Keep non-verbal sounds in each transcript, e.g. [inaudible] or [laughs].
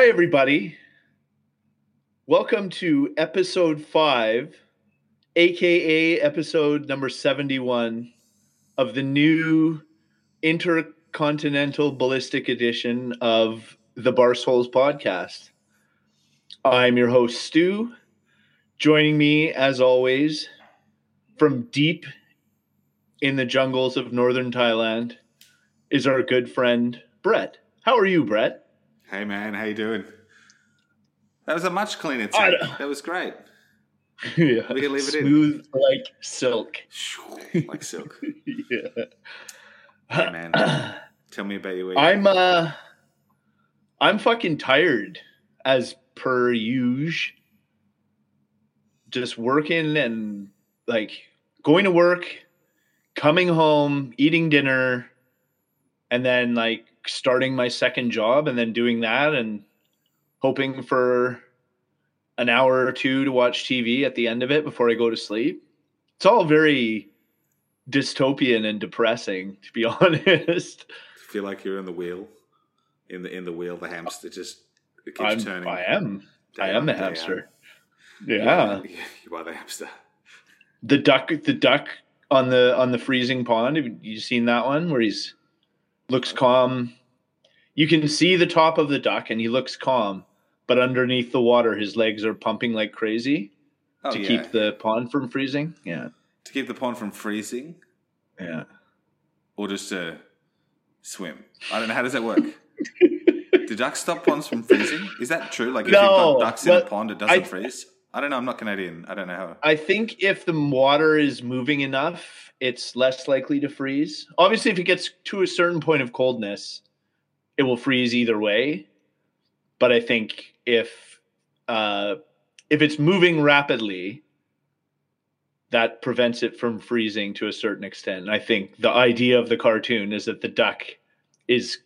Hi, everybody. Welcome to episode five, aka episode number 71 of the new intercontinental ballistic edition of the Barstoles podcast. I'm your host, Stu. Joining me, as always, from deep in the jungles of northern Thailand is our good friend, Brett. How are you, Brett? Hey man, how you doing? That was a much cleaner take. That was great. [laughs] yeah. We can leave it in. Smooth like silk. like silk. [laughs] yeah. Hey man, [clears throat] tell me about your week. I'm uh I'm fucking tired as per usual. Just working and like going to work, coming home, eating dinner, and then like starting my second job and then doing that and hoping for an hour or two to watch TV at the end of it before I go to sleep. It's all very dystopian and depressing, to be [laughs] honest. feel like you're in the wheel, in the in the wheel. The hamster just it keeps I'm, turning. I am. I am the hamster. out. Yeah. You are- [laughs] you are the hamster. The duck the duck on the on the freezing pond. Have you seen that one where he's looks calm? You can see the top of the duck and he looks calm, but underneath the water his legs are pumping like crazy Oh, to yeah. keep the pond from freezing. Yeah. to keep the pond from freezing, Yeah. or just to swim. I don't know. How does that work? [laughs] Do ducks stop ponds from freezing? Is that true? Like if No, you've got ducks in a pond, it doesn't I- freeze. I don't know. I'm not Canadian. I don't know how. I think if the water is moving enough, it's less likely to freeze. Obviously, if it gets to a certain point of coldness, it will freeze either way. But I think if uh, if it's moving rapidly, that prevents it from freezing to a certain extent. And I think the idea of the cartoon is that the duck is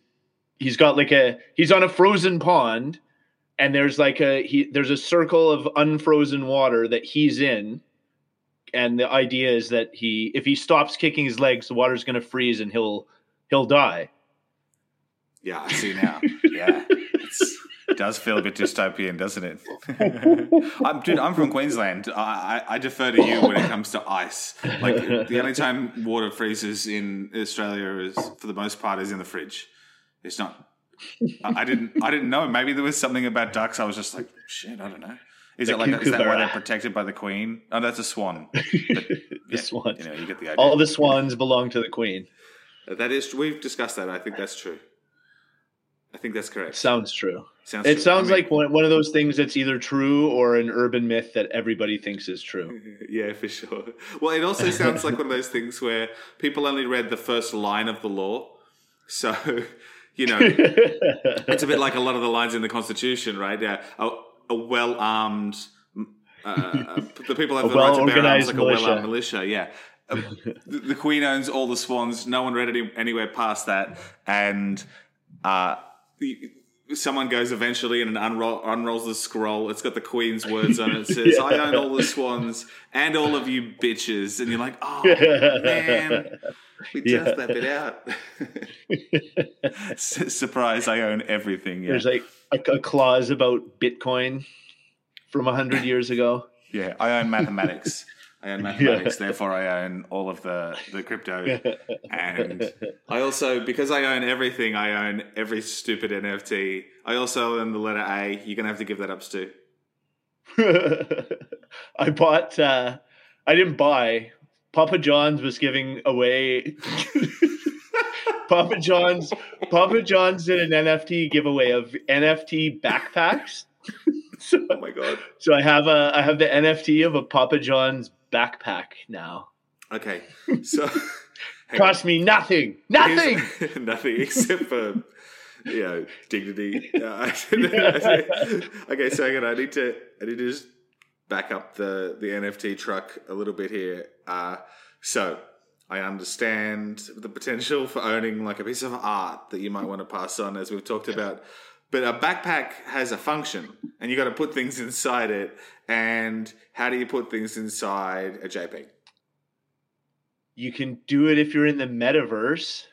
he's got like a he's on a frozen pond and there's like a he there's a circle of unfrozen water that he's in and the idea is that he if he stops kicking his legs the water's going to freeze and he'll he'll die Yeah, I see now. [laughs] yeah, it does feel a bit dystopian, doesn't it? [laughs] I'm, dude, I'm from Queensland. I, I, I defer to you when it comes to ice. Like the only time water freezes in Australia is, for the most part, is in the fridge. It's not. I, I didn't. I didn't know. Maybe there was something about ducks. I was just like, shit. I don't know. Is The it like is that why they're protected by the queen? Oh, that's a swan. [laughs] But, the yeah, swans You know, you get the idea. all the swans belong to the queen that is. We've discussed that. I think that's true. I think that's correct. sounds true Sounds it true. sounds I mean- like one, one of those things that's either true or an urban myth that everybody thinks is true [laughs] Yeah, for sure. Well, it also sounds like one of those things where people only read the first line of the law. So, [laughs] you know, it's a bit like a lot of the lines in the Constitution, right? Yeah, oh, a, well armed, uh, the people [laughs] have the right to bear arms like a well armed militia. Yeah. Uh, [laughs] the, the Queen owns all the swans. No one read any, anywhere past that. And uh, the- someone goes eventually and unroll, unrolls the scroll. It's got the Queen's words on it. It [laughs] says, I own all the swans and all of you bitches. And you're like, oh, man. [laughs] We just Yeah. that bit out. [laughs] S- Surprise! I own everything. Yeah, there's like a, a clause about bitcoin from 100 [laughs] years ago yeah. I own mathematics. I own mathematics. Therefore, I own all of the the crypto. And I also, because I own everything, I own every stupid NFT. I also own the letter A. You're gonna have to give that up, Stu. I bought. Uh, I didn't buy. Papa John's was giving away. [laughs] Papa John's. Papa John's did an NFT giveaway of NFT backpacks. [laughs] so, Oh my god. so I have a. I have the NFT of a Papa John's backpack now. Okay, so [laughs] hang on. Cost me nothing. Nothing. Nothing except for you know dignity. Uh, okay, so hang on, I need to I need to just back up the the NFT truck a little bit here. Uh, so I understand the potential for owning like a piece of art that you might want to pass on, as we've talked about. But a backpack has a function, and you got to put things inside it. And how do you put things inside a JPEG? You can do it if you're in the metaverse.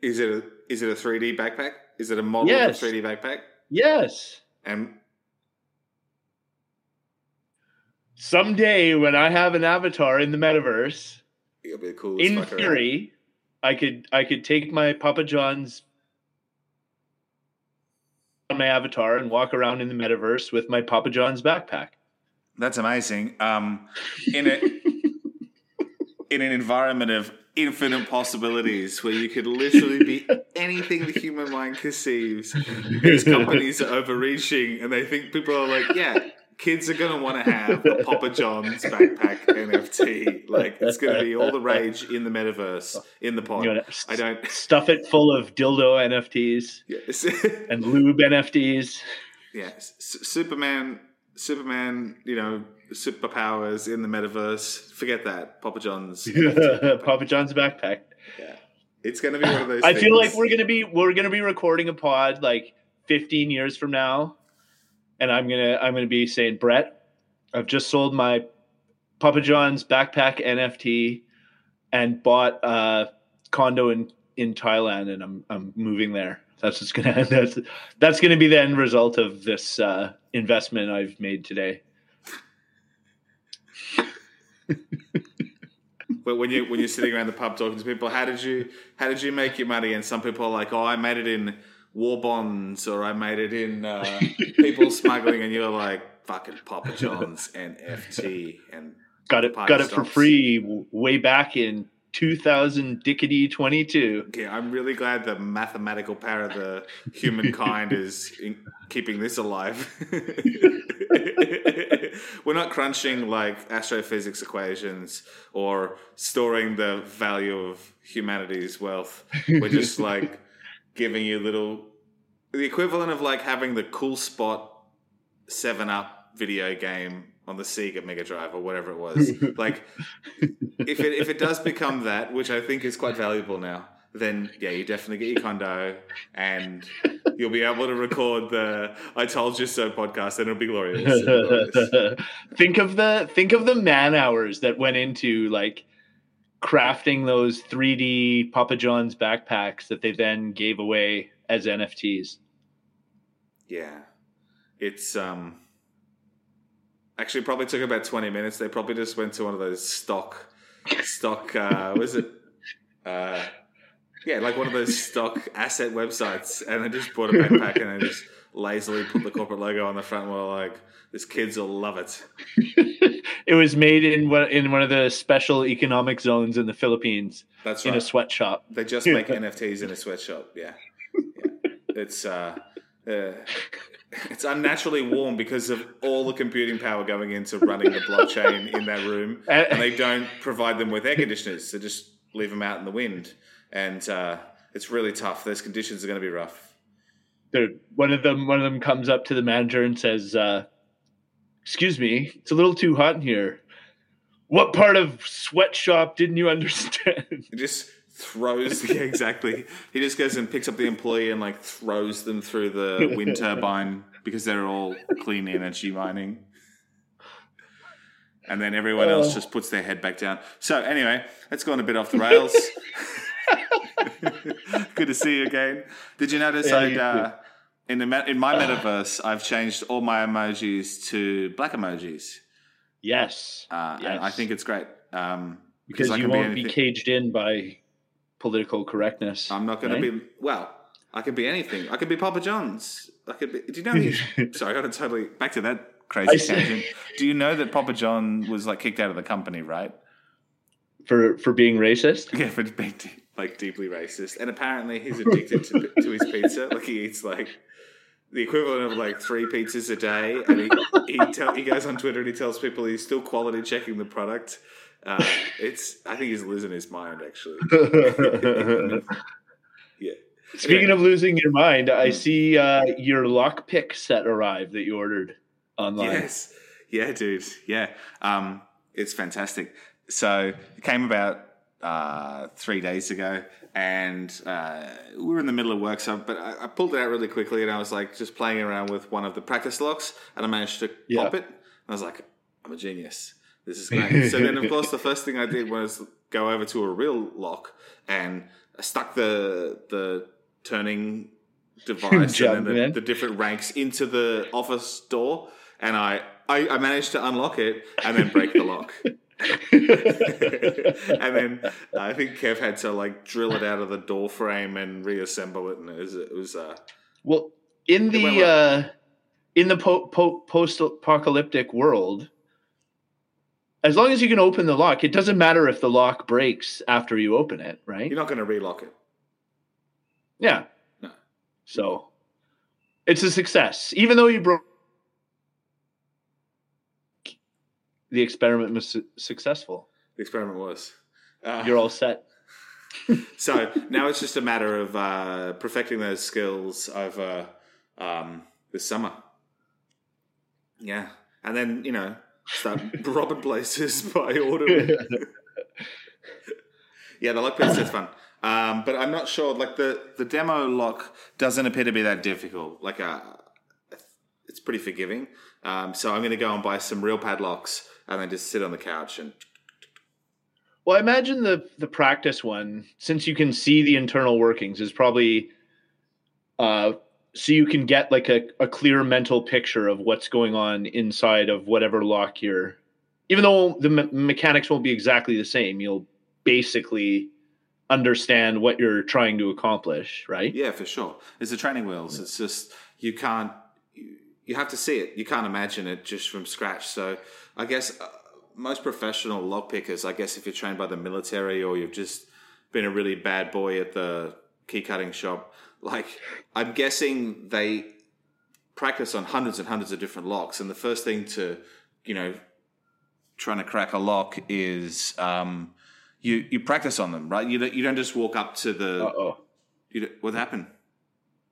Is it a is it a three D backpack? Is it a model Yes. of a three D backpack? Yes. And Someday when I have an avatar in the metaverse, it'll be the coolest. in fucker ever. theory, I could I could take my Papa John's on my avatar and walk around in the metaverse with my Papa John's backpack. That's amazing. Um, in a in an environment of infinite possibilities where you could literally be [laughs] anything the human mind conceives. These companies are overreaching and they think people are like, yeah, kids are going to want to have a Papa John's backpack NFT. Like, it's going to be all the rage in the metaverse, in the pod. You know, I don't. stuff it full of dildo NFTs Yes. and lube NFTs. yeah, S- Superman, Superman, you know, superpowers in the metaverse. Forget that. Papa John's. [laughs] Papa John's backpack. Yeah. It's going to be one of those I feel like we're gonna be we're gonna be recording a pod like 15 years from now, and I'm gonna I'm gonna be saying, Brett, I've just sold my Papa John's backpack NFT and bought a condo in in Thailand, and I'm I'm moving there. That's what's gonna [laughs] that's that's gonna be the end result of this uh, investment I've made today. But when you when you're sitting around the pub talking to people, how did you how did you make your money? And some people are like, oh, I made it in war bonds, or I made it in uh, [laughs] people smuggling, and you're like, fucking Papa John's NFT and Got it got it for free w- way back in 2000 dickety 22. yeah, I'm really glad the mathematical power of the humankind [laughs] is in keeping this alive. [laughs] We're not crunching like astrophysics equations or storing the value of humanity's wealth. We're just like giving you little the equivalent of like having the cool spot seven up video game on the Sega Mega Drive or whatever it was. [laughs] like if it if it does become that, which I think is quite valuable now, then yeah, you definitely get your condo and you'll be able to record the I told you so podcast and it'll be glorious. It'll be glorious. [laughs] think of the think of the man hours that went into like crafting those 3D Papa John's backpacks that they then gave away as NFTs. Yeah. It's um actually probably took about 20 minutes. They probably just went to one of those stock stock uh was it uh yeah, like one of those stock asset websites and they just bought a backpack and they just lazily put the corporate logo on the front were like this kids will love it. It was made in one in one of the special economic zones in the Philippines That's right. in a sweatshop. They just make NFTs in a sweatshop. Yeah, yeah. it's uh, uh, it's unnaturally warm because of all the computing power going into running the blockchain in that room, [laughs] and they don't provide them with air conditioners. They just leave them out in the wind, and uh, it's really tough. Those conditions are going to be rough. They're- one of them one of them comes up to the manager and says, uh, "Excuse me, it's a little too hot in here. What part of sweatshop didn't you understand?" It just throws yeah exactly. He just goes and picks up the employee and like throws them through the wind [laughs] turbine because they're all clean energy mining. And then everyone else Oh. just puts their head back down. So anyway, let's go on a bit off the rails. [laughs] [laughs] Good to see you again. Did you notice Yeah, I'd uh, in the in my metaverse I've changed all my emojis to black emojis, yes, uh, and I think it's great um, because I you won't be, anything- caged in by political correctness. I'm not going right? to be. Well, I could be anything. I could be Papa John's. I could be. Do you know? He's, [laughs] sorry, I got to totally back to that crazy tangent. Do you know that Papa John was like kicked out of the company, right? for for being racist. Yeah, for being like deeply racist, and apparently he's addicted to, to his pizza. Like he eats like the equivalent of like three pizzas a day, and he he, tell, he goes on Twitter and he tells people he's still quality checking the product. Uh, it's I think he's losing his mind actually. [laughs] Yeah. Speaking of losing your mind, I see uh, your lockpick set arrived that you ordered online. Yes. Yeah, dude. Yeah. Um, it's fantastic. So it came about uh, three days ago, and uh, we were in the middle of work. So, but I, I pulled it out really quickly, and I was like just playing around with one of the practice locks, and I managed to Yeah. pop it. And I was like, I'm a genius. This is great. so then, of course, the first thing I did was go over to a real lock, and I stuck the the turning device Jump [laughs] and the, the different ranks into the office door, and I, I I managed to unlock it and then break the lock. [laughs] [laughs] and then I think Kev had to like drill it out of the door frame and reassemble it, and it was it was uh, well, in the uh, in the po- po- post-apocalyptic world, as long as you can open the lock, it doesn't matter if the lock breaks after you open it, right? you're not going to relock it. Yeah. No. So it's a success, even though you broke. The experiment was su- successful. The experiment was. Uh, You're all set. [laughs] so now it's just a matter of uh, perfecting those skills over um, this summer. Yeah, and then you know start [laughs] robbing places by ordering. [laughs] yeah, the lock pick set's fun, um, but I'm not sure. Like the the demo lock doesn't appear to be that difficult. Like uh, it's pretty forgiving. Um, so I'm going to go and buy some real padlocks and then just sit on the couch and Well, I imagine the the practice one, since you can see the internal workings, is probably uh, so you can get like a, a clear mental picture of what's going on inside of whatever lock you're. Even though the me- mechanics won't be exactly the same, you'll basically understand what you're trying to accomplish, right? Yeah, for sure. It's the training wheels. It's just you can't. You have to see it. You can't imagine it just from scratch. So I guess uh, most professional lock pickers, I guess if you're trained by the military or you've just been a really bad boy at the key cutting shop, like I'm guessing they practice on hundreds and hundreds of different locks. And the first thing to, you know, trying to crack a lock is um, you you practice on them, right? You don't, you don't just walk up to the. Oh. What happened?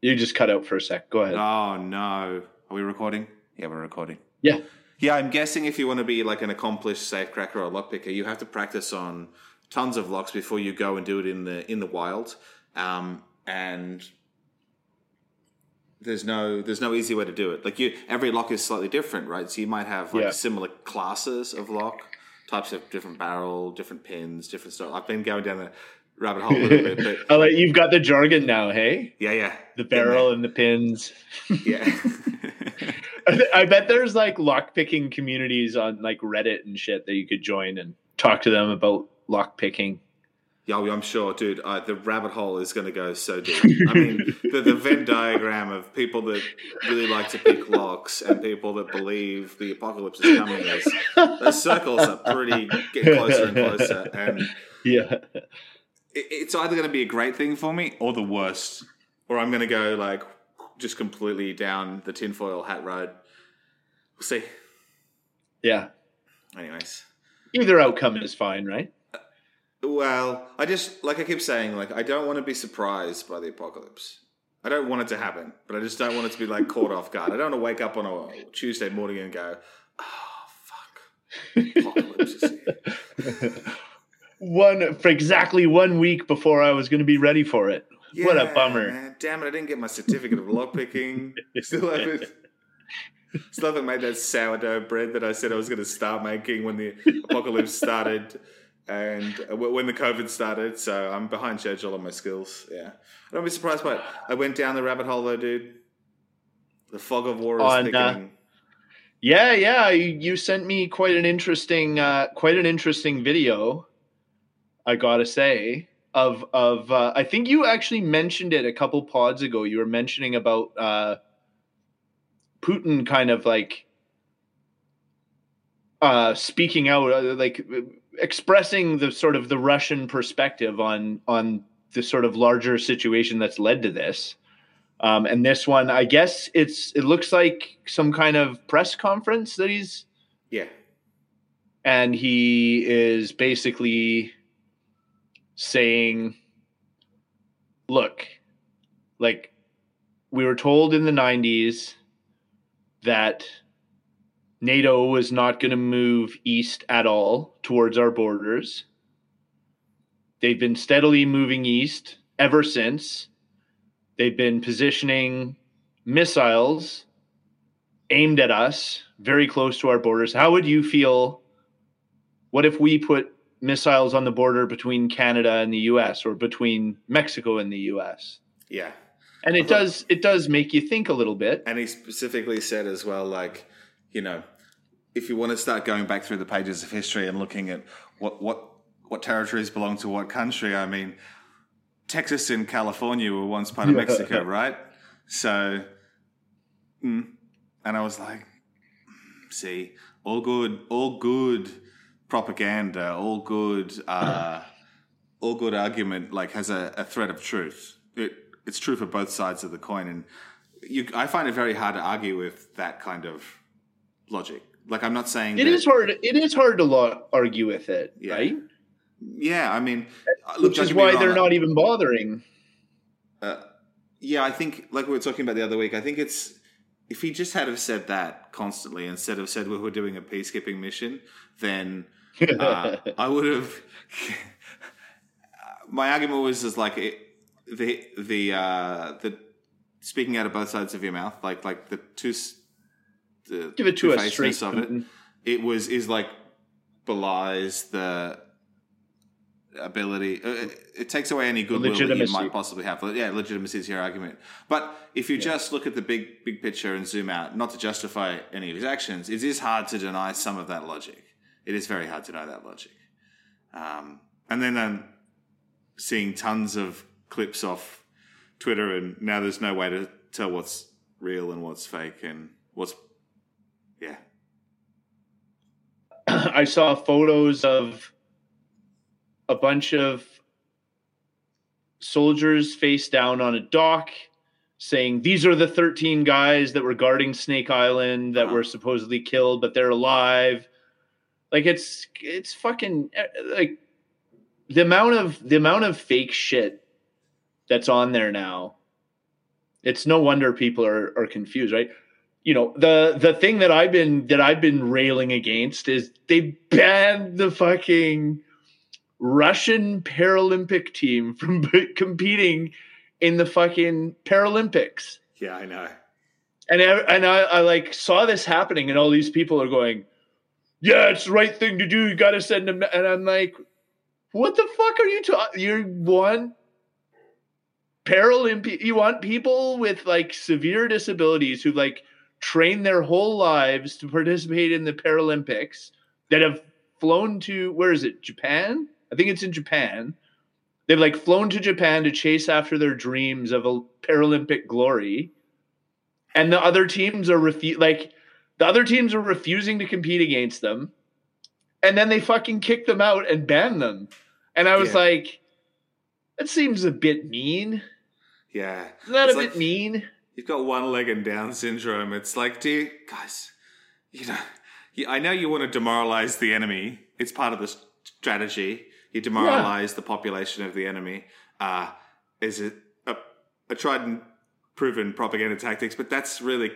You just cut out for a sec. Go ahead. Oh no. Are we recording? Yeah, we're recording. yeah. Yeah, I'm guessing if you want to be like an accomplished safe cracker or lockpicker, you have to practice on tons of locks before you go and do it in the in the wild. Um, and there's no there's no easy way to do it. Like you, every lock is slightly different, right? So you might have like Yeah. similar classes of lock, types of different barrel, different pins, different stuff. I've been going down the rabbit hole a little bit, but [laughs] I like you've got the jargon now, hey? yeah, yeah, The barrel and the pins. yeah. [laughs] I bet there's like lock picking communities on like Reddit and shit that you could join and talk to them about lock picking. Yeah, I'm sure, dude. Uh, the rabbit hole is going to go so deep. I mean, the, the Venn [laughs] diagram of people that really like to pick locks and people that believe the apocalypse is coming is those circles are pretty getting closer and closer. And Yeah. It, it's either going to be a great thing for me or the worst, or I'm going to go like just completely down the tinfoil hat road. We'll see. Yeah. Anyways. Either outcome is fine, right? Well, I just like I keep saying, like I don't want to be surprised by the apocalypse. I don't want it to happen, but I just don't want it to be like caught off guard. I don't want to wake up on a Tuesday morning and go, "Oh fuck, apocalypse is here." [laughs] one for exactly one week before I was going to be ready for it. what a bummer. man. Damn it! I didn't get my certificate of lockpicking. [laughs] Still haven't. Still haven't made that sourdough bread that I said I was going to start making when the apocalypse started, and uh, when the COVID started. So I'm behind schedule on my skills. Yeah, I don't be surprised by it. I went down the rabbit hole though, dude. The fog of war is On, uh, thickening. Yeah, yeah. You, you sent me quite an interesting, uh, quite an interesting video. I gotta say, of of uh, I think you actually mentioned it a couple pods ago. You were mentioning about uh, Putin, kind of like uh, speaking out, uh, like expressing the sort of the Russian perspective on on the sort of larger situation that's led to this. Um, and this one, I guess it's it looks like some kind of press conference that he's yeah, and he is basically saying, "Look, like we were told in the '90s that NATO was not going to move east at all towards our borders. They've been steadily moving east ever since." They've been positioning missiles aimed at us very close to our borders. How would you feel? What if we put missiles on the border between Canada and the US or between Mexico and the US? yeah. and it does it does make you think a little bit. And he specifically said as well, like, you know, if you want to start going back through the pages of history and looking at what what what territories belong to what country, I mean, Texas and California were once part of Mexico, right? So, mm, and I was like, see, all good, all good propaganda, all good, uh, all good argument, like has a, a thread of truth. It, it's true for both sides of the coin, and you, I find it very hard to argue with that kind of logic. Like, I'm not saying it that, is hard. It is hard to lo- argue with it, Yeah. right? Yeah, I mean, uh, look, Which is why wrong, they're not even bothering. Uh, yeah, I think like we were talking about the other week. I think it's if he just had have said that constantly instead of said we were doing a peacekeeping mission, then uh, I would have. [laughs] my argument was just like it, the the uh, the speaking out of both sides of your mouth, like like the two. The Give it to us two-facedness straight. of it. It was is like belies the ability. Uh, it, it takes away any goodwill that you might possibly have. Yeah, legitimacy is your argument. But if you just look at the big big picture and zoom out, not to justify any of his actions, it is hard to deny some of that logic. It is very hard to know that logic. Um, and then um, seeing tons of clips off Twitter, and now there's no way to tell what's real and what's fake and what's yeah. [clears throat] I saw photos of a bunch of soldiers face down on a dock saying these are the 13 guys that were guarding Snake Island that Uh-huh. were supposedly killed but they're alive. Like it's it's fucking eh, like the amount of the amount of fake shit that's on there now. It's no wonder people are are confused, right? you know the the thing that I've been that I've been railing against is they banned the fucking Russian Paralympic team [laughs] from competing in the fucking Paralympics. Yeah, I know. And I, and I, I like saw this happening, and all these people are going, "Yeah, it's the right thing to do. You got to send them." And I'm like, "What the fuck are you talking? You want Paralympic? You want people with like severe disabilities who like trained their whole lives to participate in the Paralympics that have flown to where is it? Japan? I think it's in Japan. They've like flown to Japan to chase after their dreams of a Paralympic glory and the other teams are refu- like the other teams were refusing to compete against them and then they fucking kicked them out and banned them and i was Yeah. like that seems a bit mean Yeah. isn't that It's a like- bit mean You've got one leg and Down syndrome. It's like, do you, guys, you know, I know you want to demoralize the enemy. It's part of the strategy. You demoralize the population of the enemy. Uh, is it a, a tried and proven propaganda tactics? But that's really,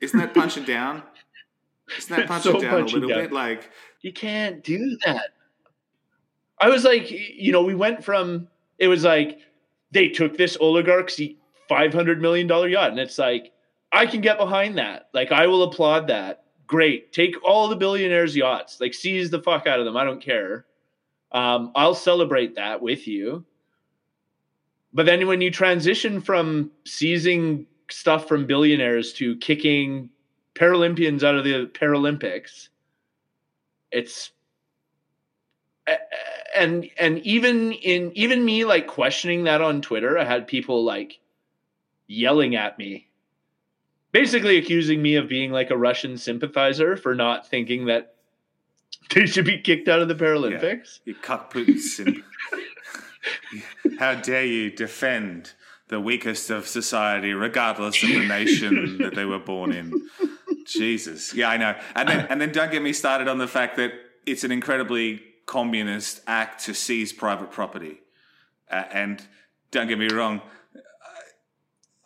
isn't that punching down? Isn't that punching [laughs] so down a little down. bit? Like, you can't do that. I was like you know we went from it was like they took this oligarch's 500 million dollar yacht and it's like i can get behind that. Like i will applaud that. Great. Take all the billionaires yachts. Like seize the fuck out of them. I don't care. Um, i'll celebrate that with you. But then when you transition from seizing stuff from billionaires to kicking paralympians out of the paralympics it's and and even in even me like questioning that on Twitter, I had people like yelling at me, basically accusing me of being like a Russian sympathizer for not thinking that [laughs] they should be kicked out of the Paralympics. you cut Putin's in. How dare you defend the weakest of society, regardless of the nation [laughs] that they were born in? Jesus, yeah, I know. And then, and then, don't get me started on the fact that it's an incredibly communist act to seize private property. Uh, and don't get me wrong,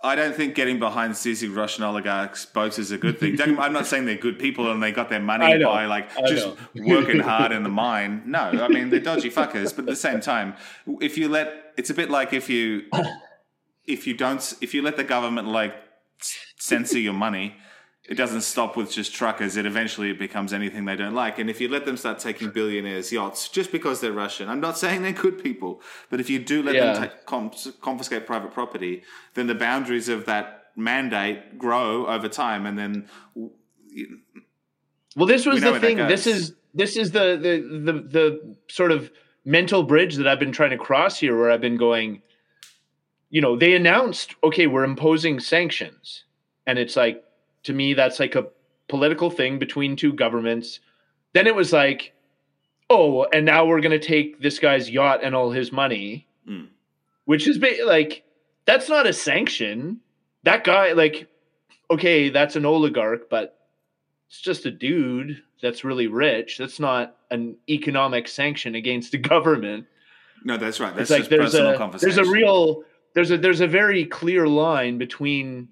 I don't think getting behind seizing Russian oligarchs' boats is a good thing. Don't, I'm not saying they're good people and they got their money know. by like I just [laughs] working hard in the mine. No, I mean they're dodgy fuckers. But at the same time, if you let, it's a bit like if you, if you don't, if you let the government like censor your money, it doesn't stop with just truckers. It eventually becomes anything they don't like. And if you let them start taking billionaires' yachts just because they're Russian, I'm not saying they're good people, but if you do let Yeah. them take, confiscate private property, then the boundaries of that mandate grow over time, and then Well, this was We the thing. This is this is the, the the the sort of mental bridge that I've been trying to cross here, where I've been going. You know, they announced, okay, we're imposing sanctions, and it's like to me that's like a political thing between two governments. Then it was like, oh, and now we're going to take this guy's yacht and all his money, Mm. which is like that's not a sanction. That guy, like, okay, that's an oligarch, but it's just a dude that's really rich. That's not an economic sanction against the government. no, that's right. That's it's like there's personal a there's a real there's a there's a very clear line between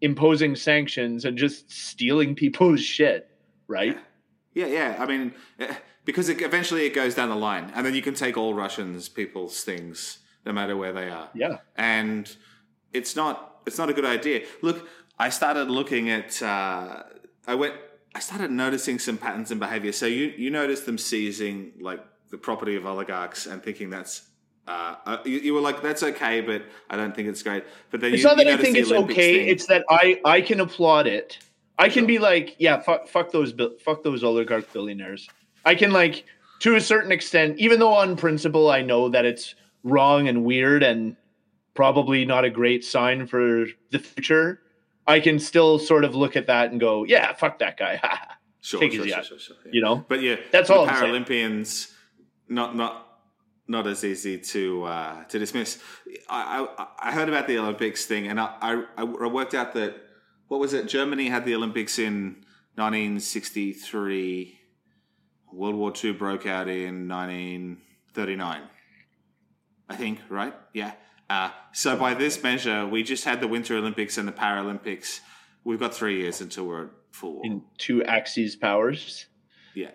imposing sanctions and just stealing [laughs] people's shit, right? Yeah, yeah. I mean, eh, because it, eventually it goes down the line, and then you can take all Russians, people's things, no matter where they are. Yeah. and it's not it's not a good idea. Look, I started looking at uh, I went I started noticing some patterns in behavior. So you you notice them seizing like the property of oligarchs and thinking that's uh, uh, you, you were like that's okay, but I don't think it's great. But then It's you, not that you I think it's Olympics okay. thing. It's that I I can applaud it. I can Sure. be like, yeah, fuck, fuck those, fuck those oligarch billionaires. I can like, to a certain extent, even though on principle I know that it's wrong and weird and probably not a great sign for the future. I can still sort of look at that and go, yeah, fuck that guy. [laughs] sure, take sure, his sure, yacht. sure, sure, yeah. you know, But yeah, That's the all. Paralympians, not not not as easy to uh, to dismiss. I, I I heard about the Olympics thing, and I, I I worked out that what was it? Germany had the Olympics in 1963. World War II broke out in 1939. I think, right? Yeah. Uh, so by this measure, we just had the Winter Olympics and the Paralympics. We've got three years until we're at full war. in two axes powers. Yeah.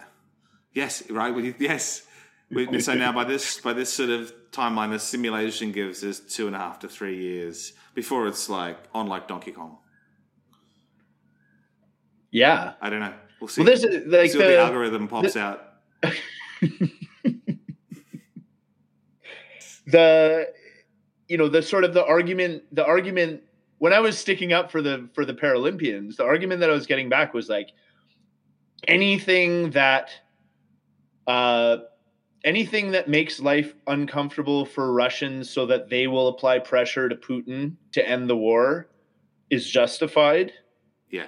Yes. Right. Yes. We, so now by this by this sort of timeline, the simulation gives us two and a half to three years before it's like on like Donkey Kong. Yeah. I don't know. We'll see. Well, this is like the, the, algorithm pops out. [laughs] the you know the sort of the argument the argument when i was sticking up for the for the paralympians the argument that i was getting back was like anything that uh anything that makes life uncomfortable for russians so that they will apply pressure to putin to end the war is justified Yeah.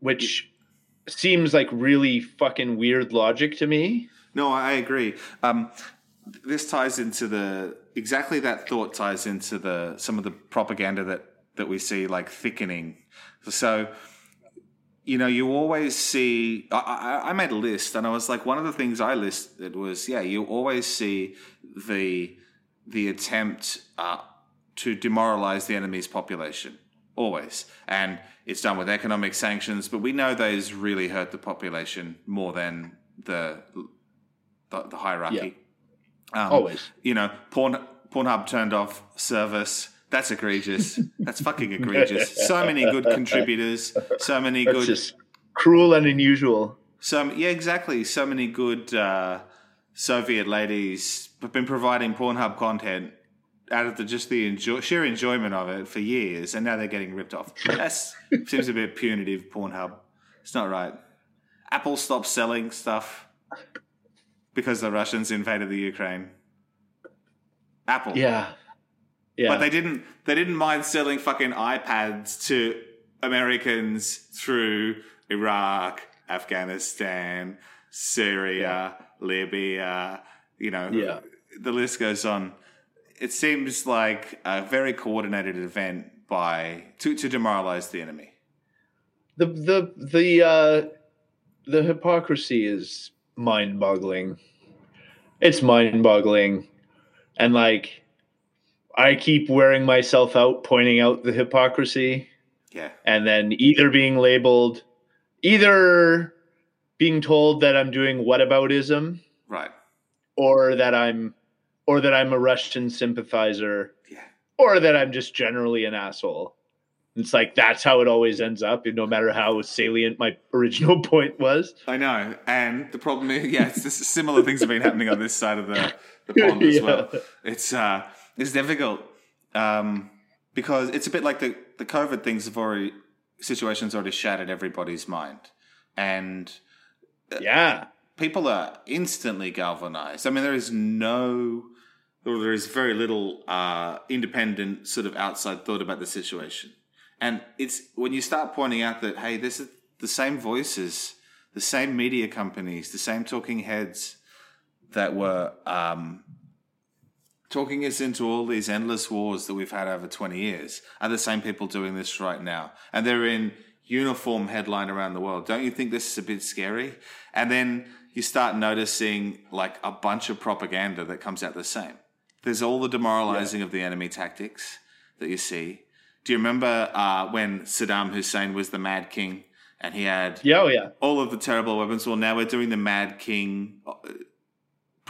which seems like really fucking weird logic to me No, I agree. Um, this ties into the exactly that thought ties into the some of the propaganda that that we see like thickening. So, you know, you always see. I, I, I made a list, and I was like, one of the things I listed was, yeah, you always see the the attempt uh, to demoralize the enemy's population, always, and it's done with economic sanctions. But we know those really hurt the population more than the the, the hierarchy. Um, always you know, Porn Pornhub turned off service. That's egregious. That's fucking egregious. [laughs] So many good contributors. So many that's good. just cruel and unusual So yeah, exactly. So many good uh, Soviet ladies have been providing Pornhub content out of the just the enjoy, sheer enjoyment of it for years, and now they're getting ripped off. That seems a bit punitive. Pornhub. It's not right. Apple stopped selling stuff because the Russians invaded the Ukraine. Apple. Yeah. Yeah. But they didn't they didn't mind selling fucking iPads to Americans through Iraq, Afghanistan, Syria, Libya, you know, Yeah. the list goes on. It seems like a very coordinated event by to, to demoralize the enemy. the the the uh the hypocrisy is mind-boggling. It's mind-boggling. And like I keep wearing myself out pointing out the hypocrisy Yeah. and then either being labeled either being told that I'm doing whataboutism Right. or that I'm or that I'm a Russian sympathizer Yeah. or that I'm just generally an asshole. It's like that's how it always ends up, no matter how salient my original [laughs] point was. I know, and the problem is, [laughs] yeah, it's just similar things have been happening on this side of the, as [laughs] Yeah. well. It's uh, it's difficult um, because it's a bit like the the COVID things have already situations already shattered everybody's mind, and Yeah, people are instantly galvanized. I mean, there is no, or there is very little uh, independent sort of outside thought about the situation. And it's when you start pointing out that, hey, this is the same voices, the same media companies, the same talking heads that were um, talking us into all these endless wars that we've had over 20 years are the same people doing this right now. And they're in uniform headline around the world. Don't you think this is a bit scary? And then you start noticing like a bunch of propaganda that comes out the same. There's all the demoralizing of the enemy tactics that you see. Do you remember uh, when Saddam Hussein was the Mad King and he had yeah, oh yeah, all of the terrible weapons. Well, now we're doing the Mad King uh,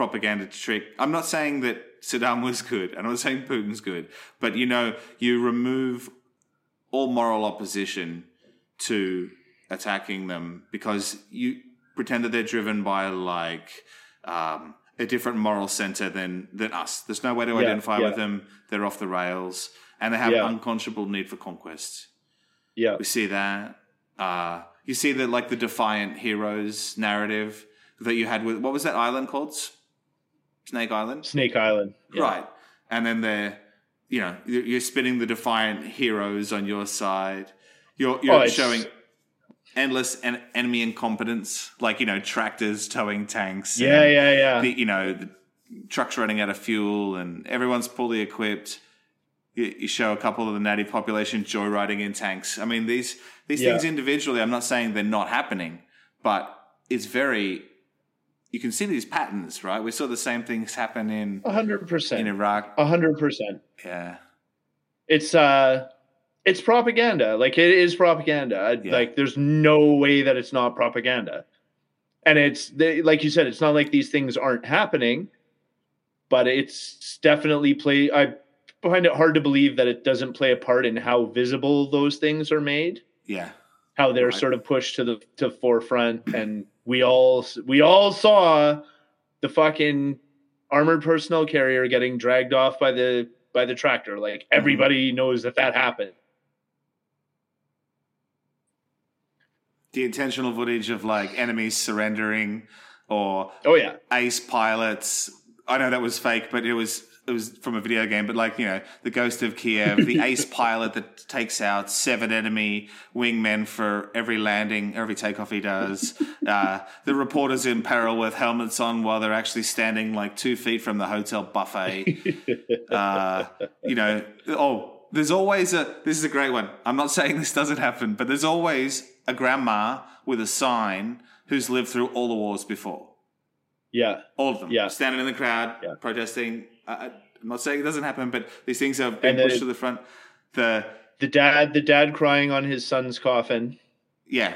propaganda trick. I'm not saying that Saddam was good. And I'm not saying Putin's good, but you know, you remove all moral opposition to attacking them because you pretend that they're driven by like um, a different moral center than than us. There's no way to Yeah, identify yeah. with them. They're off the rails, and they have Yeah. unconscionable need for conquest. yeah, We see that. Uh, you see the like the defiant heroes narrative that you had with what was that island called? Snake Island, Snake Island. Yeah. right? And then they're, you know, you're you're spinning the defiant heroes on your side. You're you're Oh, showing endless en- enemy incompetence, like you know tractors towing tanks. Yeah, and yeah, yeah. The, you know the trucks running out of fuel and everyone's poorly equipped. You, you show a couple of the native population joyriding in tanks. I mean these these Yeah. things individually. I'm not saying they're not happening, but it's very. You can see these patterns, right? We saw the same things happen in 100% in. Iraq. Hundred percent. Yeah, It's uh, it's propaganda. Like it is propaganda. Yeah. Like there's no way that it's not propaganda. And it's they, like you said, it's not like these things aren't happening, but it's definitely play. I find it hard to believe that it doesn't play a part in how visible those things are made. yeah, how they're Right. sort of pushed to the to forefront and we all we all saw the fucking armored personnel carrier getting dragged off by the by the tractor. Like mm-hmm. everybody knows that that happened. The intentional footage of like enemies surrendering or oh yeah. ace pilots. I know that was fake, but it was it was from a video game. But like you know, the Ghost of Kiev, the [laughs] ace pilot that takes out seven enemy wingmen for every landing, every takeoff he does. [laughs] Uh, the reporters in peril with helmets on while they're actually standing like two feet from the hotel buffet. [laughs] Uh, you know, oh, there's always a. This is a great one. I'm not saying this doesn't happen, but there's always a grandma with a sign who's lived through all the wars before. yeah All of them. Yeah. Standing in the crowd, Yeah. protesting. I, I'm not saying it doesn't happen, but these things have been And pushed to the front. The the dad the dad crying on his son's coffin yeah,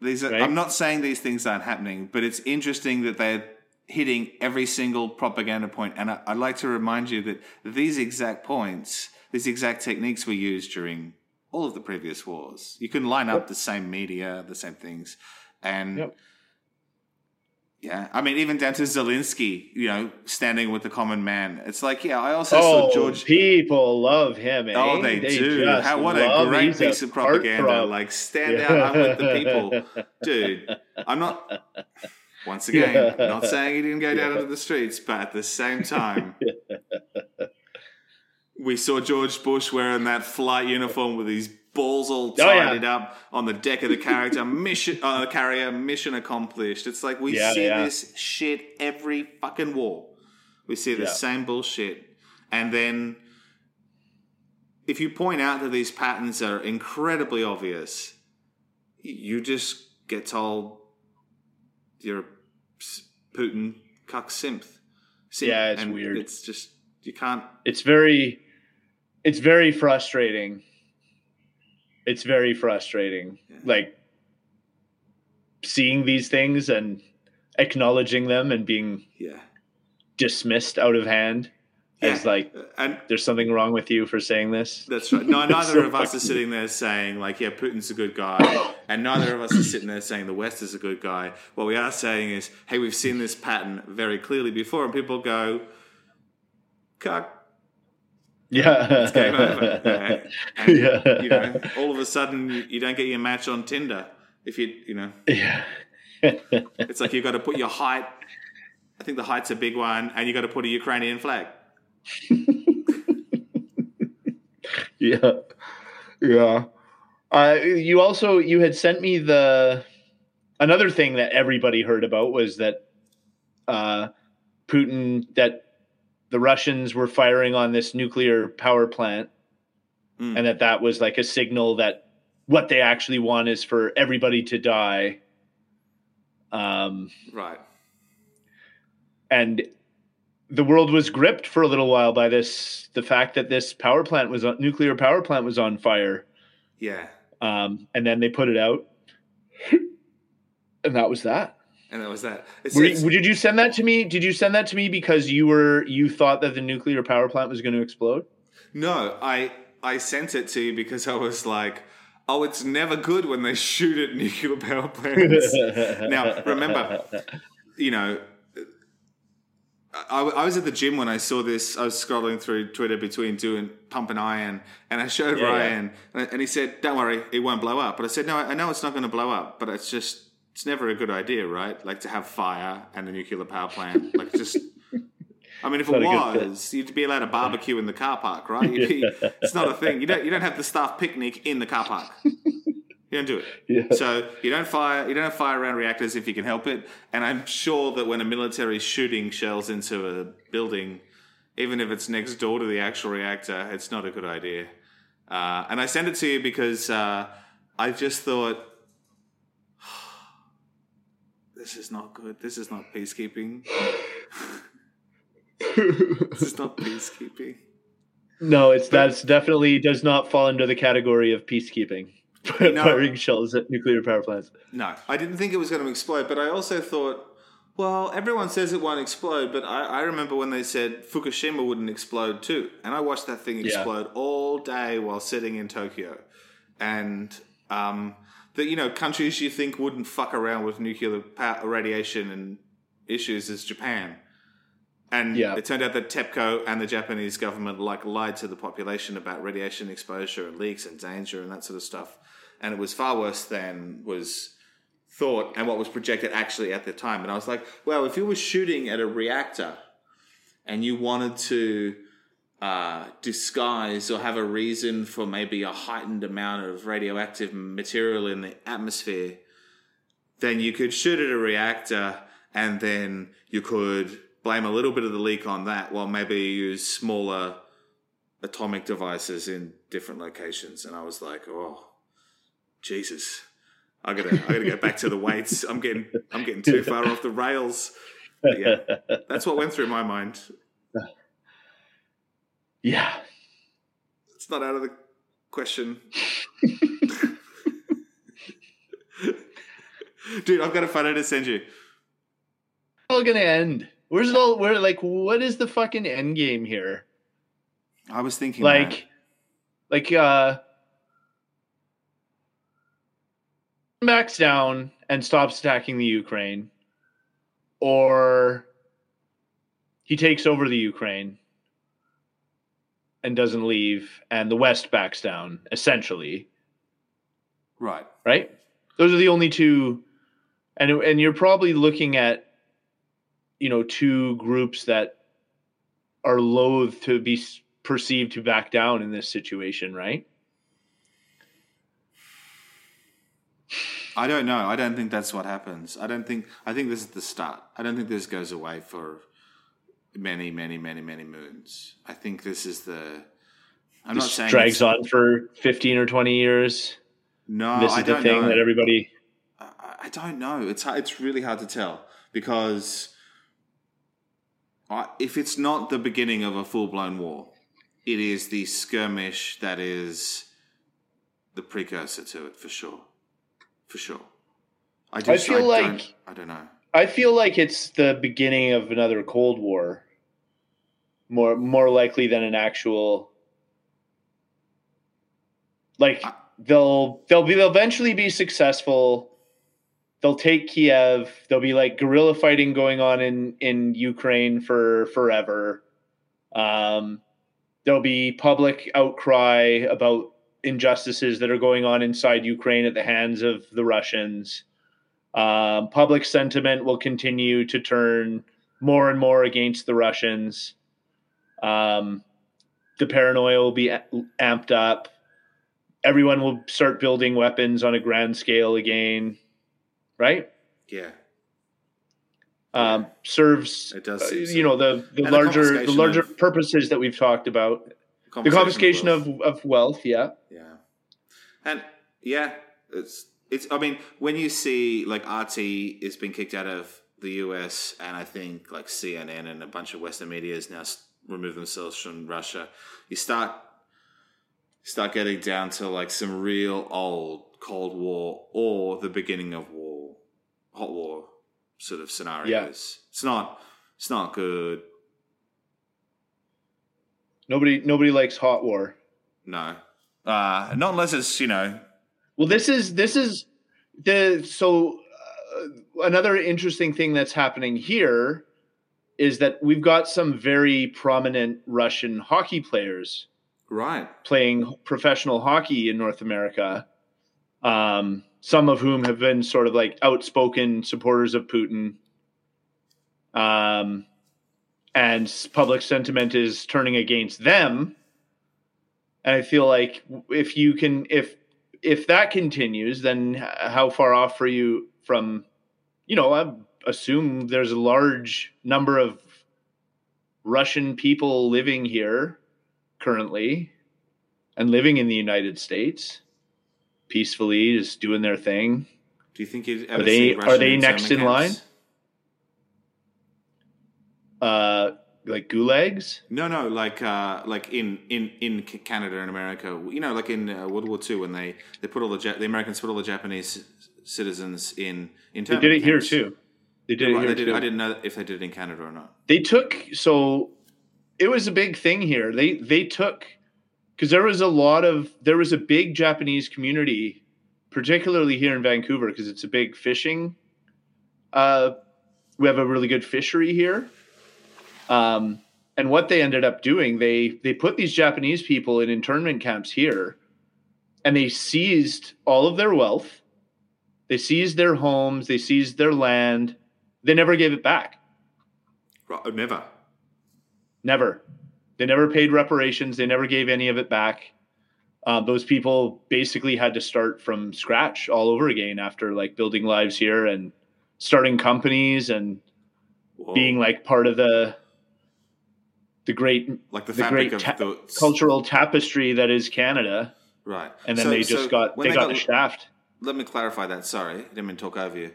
these are. Right. I'm not saying these things aren't happening, but it's interesting that they're hitting every single propaganda point. And I, I'd like to remind you that these exact points, these exact techniques were used during all of the previous wars. You can line up the same media, the same things, and Yep. Yeah, I mean, even down to Zelensky, you know, standing with the common man. It's like, yeah, I also oh saw George. people love him eh? Oh, they, do. just How, what a great he's a piece of propaganda. Like, stand out, I'm with the people. [laughs] Dude, I'm not, once again, Yeah. Not saying he didn't go down into the streets, but at the same time, [laughs] we saw George Bush wearing that flight uniform with his balls all Oh, yeah. tied up on the deck of the character. [laughs] mission, uh, carrier, mission accomplished. It's like we Yeah, see yeah. this shit every fucking war. We see the same bullshit. And then if you point out that these patterns are incredibly obvious, you just get told you're Putin cuck simp. Simp. Yeah, it's And weird. It's just you can't. it's very it's very frustrating it's very frustrating like seeing these things and acknowledging them and being Yeah, dismissed out of hand As like, uh, and there's something wrong with you for saying this. That's right. No, [laughs] neither so of us are sitting there saying like, yeah, Putin's a good guy, [coughs] and neither of us are sitting there saying the West is a good guy. What we are saying is, hey, we've seen this pattern very clearly before, and people go, "Cuck, Yeah. it's game over." [laughs] And, Yeah. You know, all of a sudden, you, you don't get your match on Tinder if you, you know, yeah. [laughs] it's like you've got to put your height. I think the height's a big one, and you've got to put a Ukrainian flag. [laughs] yeah. Yeah. Uh, you also you had sent me the another thing that everybody heard about was that uh, Putin that the Russians were firing on this nuclear power plant, Mm. and that that was like a signal that what they actually want is for everybody to die. Um, Right. and the world was gripped for a little while by this the fact that this power plant was on nuclear power plant was on fire Yeah. um, and then they put it out [laughs] and that was that And that was that. It's, it's- did you send that to me did you send that to me because you were you thought that the nuclear power plant was going to explode No, I I sent it to you because I was like, oh, it's never good when they [laughs] shoot at nuclear power plants. [laughs] now, remember, you know, I, I was at the gym when I saw this. I was scrolling through Twitter between doing pump and iron, and I showed Yeah, yeah. Ryan, and and he said, "Don't worry, it won't blow up." But I said, "No, I know it's not going to blow up, but it's just." It's never a good idea, right? Like to have fire and a nuclear power plant. Like just, I mean, if it Not a was, you'd be allowed to barbecue in the car park, right? Be, It's not a thing. You don't. You don't have the staff picnic in the car park. You don't do it. yeah So you don't fire. You don't have fire around reactors if you can help it. And I'm sure that when a military is shooting shells into a building, even if it's next door to the actual reactor, it's not a good idea. Uh, and I send it to you because uh, I just thought. This is not good. This is not peacekeeping. this is not peacekeeping. no it's that's definitely does not fall under the category of peacekeeping [laughs] No. firing shells at nuclear power plants No, I didn't think it was going to explode, but I also thought, well, everyone says it won't explode, but I, I remember when they said Fukushima wouldn't explode too, and I watched that thing Yeah. explode all day while sitting in Tokyo, and um, that you know countries you think wouldn't fuck around with nuclear power, radiation and issues is Japan. And Yeah. it turned out that TEPCO and the Japanese government like lied to the population about radiation exposure and leaks and danger and that sort of stuff. And it was far worse than was thought and what was projected actually at the time. And I was like, well, if you were shooting at a reactor and you wanted to uh, disguise or have a reason for maybe a heightened amount of radioactive material in the atmosphere, then you could shoot at a reactor and then you could blame a little bit of the leak on that while maybe you use smaller atomic devices in different locations. And I was like, oh, Jesus. I gotta, I gotta get back to the weights. I'm getting, I'm getting too far off the rails. But yeah, that's what went through my mind. Yeah It's not out of the question. [laughs] Dude, I've got a photo to send you. all gonna end where's it all where like what is the fucking end game here I was thinking like that. like uh backs down and stops attacking the ukraine or he takes over the ukraine and doesn't leave and the west backs down essentially right. right those are the only two and and you're probably looking at you know two groups that are loath to be perceived to back down in this situation right I don't know. I don't think that's what happens. I don't think. I think this is the start. I don't think this goes away for many, many, many, many moons. I think this is the. I'm not this saying drags on for 15 or 20 years No, this I is the thing know. that everybody I, I don't know. It's it's really hard to tell because I, if it's not the beginning of a full blown war, it is the skirmish that is the precursor to it for sure, for sure. I just feel like- don't, I don't know. i feel like it's the beginning of another cold war more more likely than an actual like they'll they'll be they'll eventually be successful. They'll take kiev. There'll be like guerrilla fighting going on in in ukraine for forever. Um there'll be public outcry about injustices that are going on inside ukraine at the hands of the russians. Um, public sentiment will continue to turn more and more against the russians um, the paranoia will be amped up. Everyone will start building weapons on a grand scale again, right? Yeah. Um, serves It does uh, you know the the And larger the larger of- purposes that we've talked about. The confiscation wealth. of, of wealth, yeah. Yeah, and yeah, it's it's. I mean, when you see like RT is being kicked out of the US, and I think like CNN and a bunch of Western media is now removed themselves from Russia, you start start getting down to like some real old Cold War or the beginning of war, hot war sort of scenarios. It's not. It's not good. Nobody nobody likes hot war. No, uh, not unless it's you know Well, this is this is the so uh, another interesting thing that's happening here is that we've got some very prominent Russian hockey players right. playing professional hockey in North America. Um, some of whom have been sort of like outspoken supporters of Putin. Um, and public sentiment is turning against them. And I feel like if you can, if if that continues, then how far off are you from? You know, assume there's a large number of Russian people living here currently and living in the United States peacefully, just doing their thing. Do you think you'd Are they- are they next in line? Uh, like gulags. No, no, like uh, like in, in, in Canada and America, you know, like in uh, World War II when they, they put all the Ja- the Americans put all the Japanese citizens in They did it here too. They did Right, it here did-. I didn't know if they did it in Canada or not. they took so it was a big thing here they they took because there was a lot of there was a big japanese community particularly here in vancouver because it's a big fishing uh we have a really good fishery here um and what they ended up doing they they put these japanese people in internment camps here and they seized all of their wealth they seized their homes they seized their land they never gave it back Right, oh, never. Never. They never paid reparations. They never gave any of it back. Uh, those people basically had to start from scratch all over again after like building lives here and starting companies and Whoa. being like part of the the great like the the great of ta- the cultural tapestry that is Canada. right. And then So- they just so got they, got, the shaft. let me clarify that. Sorry, I didn't mean to talk over you.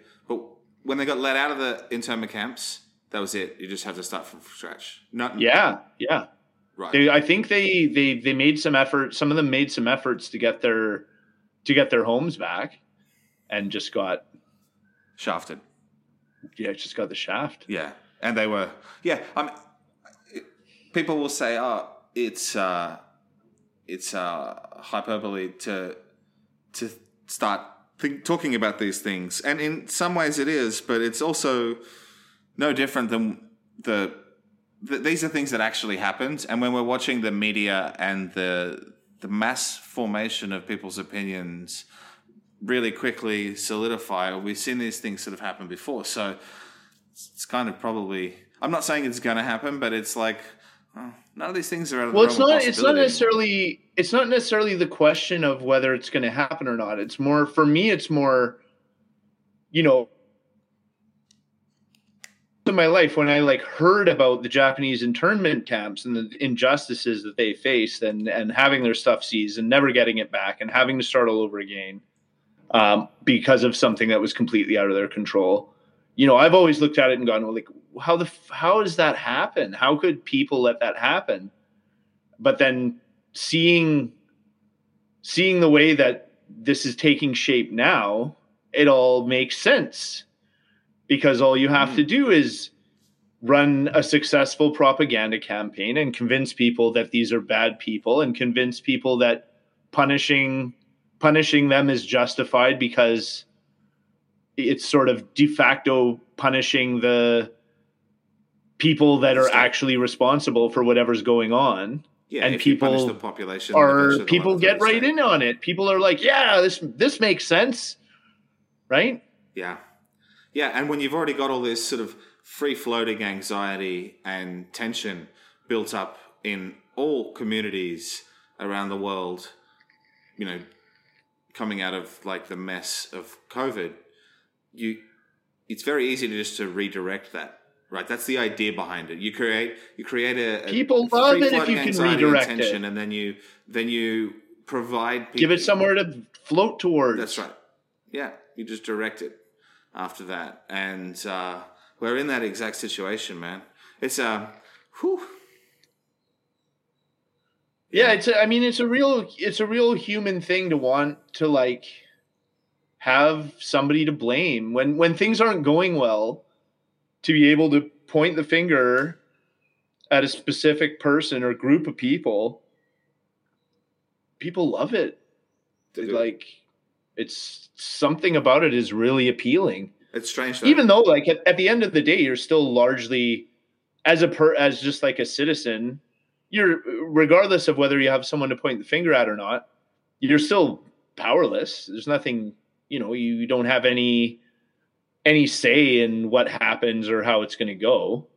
When they got let out of the internment camps, that was it. You just have to start from scratch. Not Yeah, yeah. right. They, I think they they they made some effort. Some of them made some efforts to get their to get their homes back, and just got Shafted. yeah, just got the shaft. Yeah, and they were. Yeah, I mean, it- people will say, "Oh, it's uh, it's uh, hyperbole to to start think, talking about these things," and in some ways it is, but it's also no different than the. th these are things that actually happened, and when we're watching the media and the the mass formation of people's opinions really quickly solidify, we've seen these things sort of happen before, so it's kind of probably. I'm not saying it's going to happen, but it's like none of these things are out of Well, the it's not. It's not necessarily. It's not necessarily the question of whether it's going to happen or not. It's more for me. It's more, you know, in my life when I like heard about the Japanese internment camps and the injustices that they faced, and and having their stuff seized and never getting it back, and having to start all over again, um, because of something that was completely out of their control. You know, I've always looked at it and gone, well, like, how the how does that happen? How could people let that happen? But then seeing seeing the way that this is taking shape now, it all makes sense because all you have Mm. to do is run a successful propaganda campaign and convince people that these are bad people and convince people that punishing punishing them is justified because it's sort of de facto punishing the people that are actually responsible for whatever's going on. Yeah, and if you punish people the population, Or people get right in on it. People are like, "Yeah, this this makes sense." Right? Yeah. Yeah, and when you've already got all this sort of free floating anxiety and tension built up in all communities around the world, you know, coming out of like the mess of COVID, you it's very easy to just to redirect that. Right, that's the idea behind it. You create you create a, a People love it if you can anxiety and redirect it. and then you then you provide people, Give it somewhere to float towards. that's right. Yeah, you just direct it after that, and uh, we're in that exact situation, man. It's um, whew. Yeah, it's. A, I mean, it's a real. It's a real human thing to want to like have somebody to blame when when things aren't going well. To be able to point the finger at a specific person or group of people, people love it. They. Like, it's something about it is really appealing it's strange. Though. even though like at, at the end of the day you're still largely as a per as just like a citizen you're regardless of whether you have someone to point the finger at or not you're still powerless there's nothing you know you, you don't have any any say in what happens or how it's going to go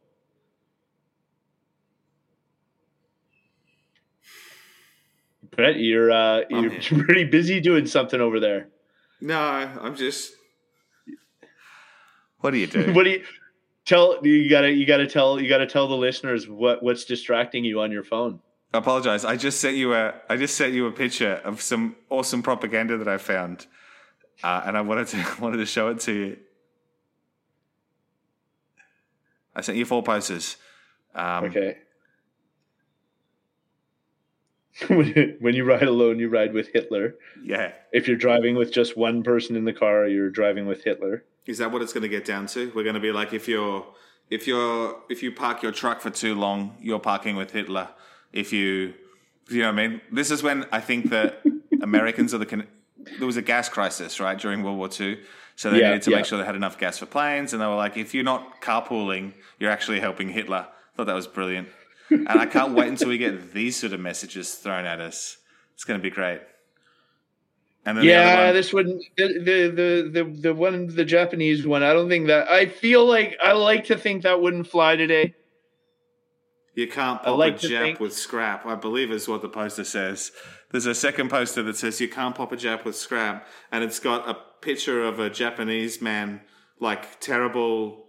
Brett, you're uh, I'm you're here. [laughs] pretty busy doing something over there. no, I'm just. What do you do? [laughs] what do you tell you gotta you gotta tell you gotta tell the listeners what what's distracting you on your phone I apologize. I just sent you a I just sent you a picture of some awesome propaganda that I found, uh, and I wanted to [laughs] wanted to show it to you. I sent you four posters. Um, okay [laughs] when when you ride alone you ride with hitler Yeah. if you're driving with just one person in the car you're driving with hitler Is that what it's going to get down to? We're going to be like if you're If you're if you park your truck for too long, you're parking with Hitler. If you you know what I mean, this is when I think that [laughs] Americans are the there was a gas crisis right during World War II, so they Yeah, needed to yeah. make sure they had enough gas for planes, and they were like, if you're not carpooling, you're actually helping Hitler. Thought that was brilliant, and I can't wait until we get these sort of messages thrown at us. It's going to be great. And then the yeah one, this one the, the the the the one the japanese one i don't think that i feel like i like to think that wouldn't fly today you can't I pop like a jap think- with scrap, I believe is what the poster says. There's a second poster that says you can't pop a jap with scrap, and it's got a picture of a Japanese man, like terrible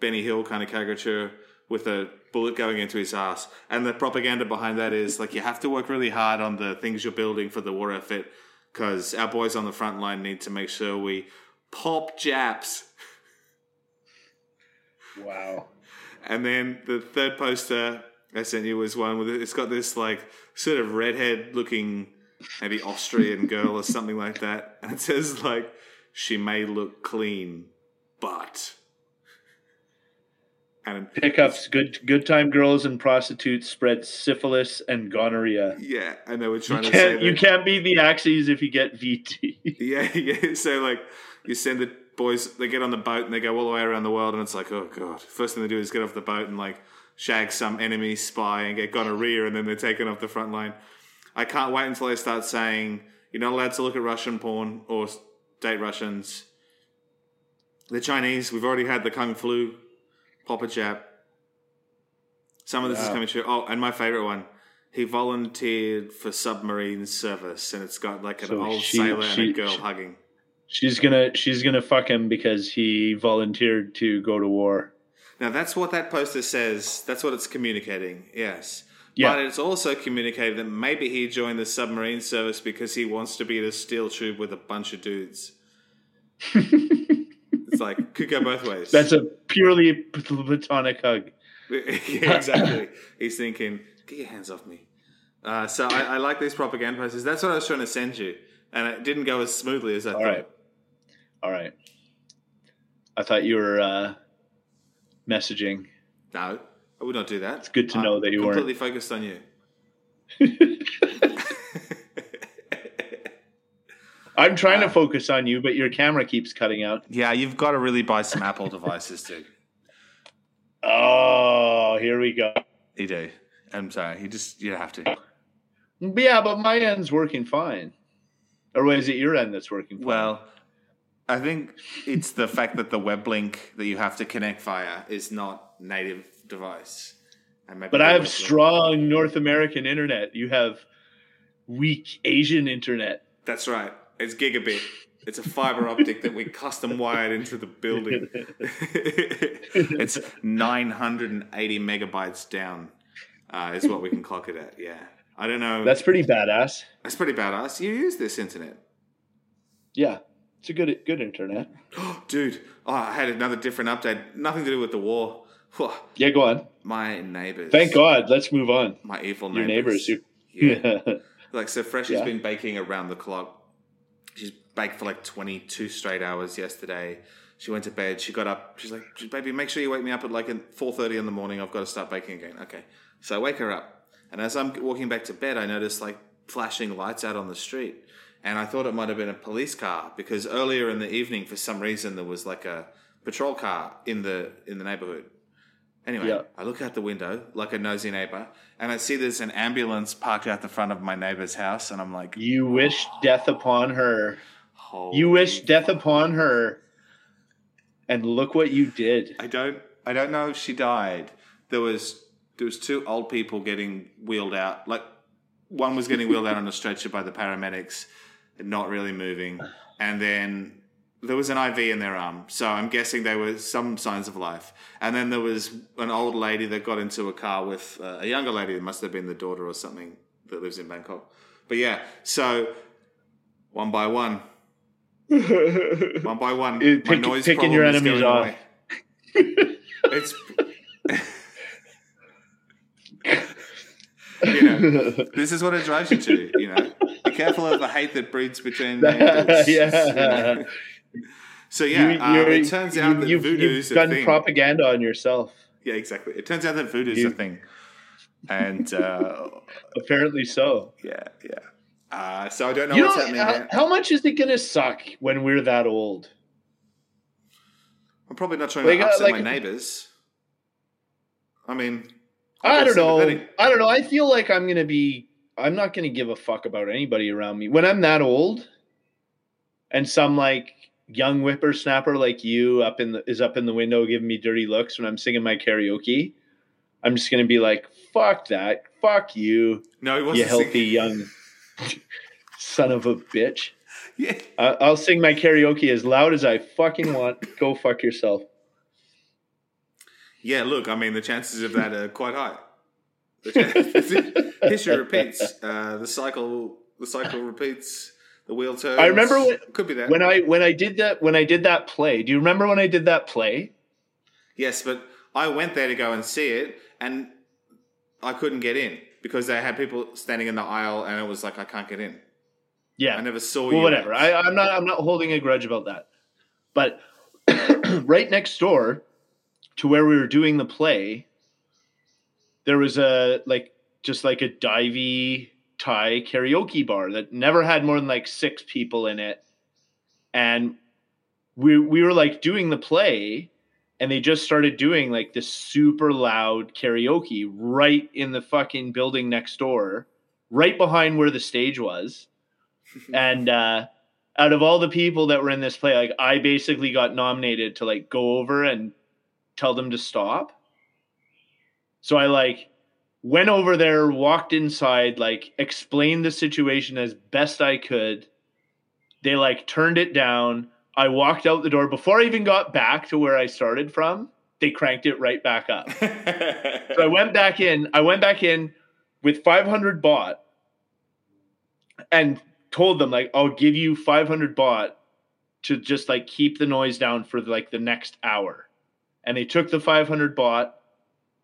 Benny Hill kind of caricature, with a bullet going into his ass. And the propaganda behind that is like you have to work really hard on the things you're building for the war effort, because our boys on the front line need to make sure we pop japs. wow And then the third poster I sent you was one with it's got this like sort of redhead looking maybe Austrian girl or something like that. [laughs] And it says like she may look clean, but and pickups good good time girls and prostitutes spread syphilis and gonorrhea yeah, and they were trying you to say that, you can't beat the Axis if you get VD [laughs] Yeah, yeah. So like you send the boys they get on the boat and they go all the way around the world and it's like, oh god. First thing they do is get off the boat and like shag some enemy spy and get gonorrhea and then they're taken off the front line. I can't wait until they start saying you're not allowed to look at Russian porn or date Russians. The Chinese, we've already had the Kung Flu, Papa Jap. Some of this is coming true. Oh, and my favorite one. He volunteered for submarine service, and it's got like an So old she- sailor and a girl she- hugging. she's gonna she's gonna fuck him because he volunteered to go to war Now that's what that poster says. That's what it's communicating. Yes. Yeah. But it's also communicating that maybe he joined the submarine service because he wants to be in a steel tube with a bunch of dudes. [laughs] it's like could go both ways. that's a purely platonic hug [laughs] yeah, exactly. He's thinking, "Get your hands off me." Uh, so I, I like these propaganda posters. That's what I was trying to send you, and it didn't go as smoothly as I all thought. right all right i thought you were uh messaging No, I would not do that. It's good to know that you weren't. completely focused on you. [laughs] I'm trying to focus on you, but your camera keeps cutting out. Yeah, you've got to really buy some Apple devices too. Oh, here we go. You do. I'm sorry. You just you have to. Yeah, but my end's working fine. Or is it your end that's working fine? Well, I think it's the fact that the web link that you have to connect via is not native device. And maybe but I have link- strong North American internet. You have weak Asian internet. That's right. It's gigabit. It's a fiber optic that we custom wired into the building. [laughs] It's 980 megabytes down. uh, is what we can clock it at. Yeah. I don't know. That's pretty badass. That's pretty badass. You use this internet. Yeah, it's a good good internet. [gasps] Dude, oh, I had another different update. Nothing to do with the war. Yeah, go on. My neighbors. Thank God. Let's move on. My evil Your neighbors. neighbors. Yeah. [laughs] Like so, Fresh has Yeah. been baking around the clock. She's baked for like twenty two straight hours yesterday. She went to bed. She got up. She's like, "Baby, make sure you wake me up at like four thirty in the morning. I've got to start baking again." Okay, so I wake her up, and as I'm walking back to bed, I notice like flashing lights out on the street, and I thought it might have been a police car because earlier in the evening, for some reason, there was like a patrol car in the in the neighborhood. Anyway, Yeah. I look out the window like a nosy neighbor, And I see there's an ambulance parked out the front of my neighbor's house, and I'm like, you wish oh. death upon her. Holy You wish death upon her. And look what you did. I don't, I don't know if she died. There was, there was two old people getting wheeled out. Like one was getting wheeled out on a stretcher by the paramedics, not really moving, and then there was an IV in their arm. So I'm guessing there were some signs of life. And then there was an old lady that got into a car with uh, a younger lady. It must have been the daughter or something that lives in Bangkok. But yeah, so one by one, [laughs] one by one, Uh, my pick- noise picking problem your is enemies going off. away. It's [laughs] you know, [laughs] this is what it drives you to. You know, be careful of the hate that breeds between [laughs] neighbors. yeah. You know? So yeah, you, um, it turns out you, that you've, voodoo's you've a done thing. propaganda on yourself. yeah, exactly. It turns out that voodoo's You- a thing, and uh, [laughs] Apparently so. yeah, yeah. Uh, so I don't know You what's know, happening how, how much is it going to suck when we're that old? I'm probably not trying Like, to uh, upset like- my neighbors. I mean, I don't know. I don't know. I feel like I'm going to be. I'm not going to give a fuck about anybody around me when I'm that old. And some like young whippersnapper like you up in the is up in the window giving me dirty looks when I'm singing my karaoke. I'm just going to be like, "Fuck that! Fuck you, No, he wasn't. you healthy singing- young [laughs] son of a bitch." Yeah, I- I'll sing my karaoke as loud as I fucking want. Go fuck yourself. Yeah, look, I mean, the chances of that are quite high. [laughs] History repeats. Uh, the cycle, the cycle repeats. The wheel turns. I remember when- could be that. When I when I did that when I did that play. Do you remember when I did that play? yes, but I went there to go and see it, and I couldn't get in because they had people standing in the aisle, and it was like I can't get in. Yeah. I never saw well, you. whatever. I, I'm not. I'm not holding a grudge about that. But [clears throat] right next door to where we were doing the play, there was a like just like a divey Thai karaoke bar that never had more than like six people in it, and we we were like doing the play. And they just started doing like this super loud karaoke right in the fucking building next door, right behind where the stage was [laughs] and uh, out of all the people that were in this play, like I basically got nominated to like go over and tell them to stop. So I like went over there, walked inside, like explained the situation as best I could. They like turned it down. I walked out the door before I even got back to where I started from. They cranked it right back up. [laughs] So I went back in. I went back in with 500 baht and told them like I'll give you 500 baht to just like keep the noise down for like the next hour. And they took the 500 baht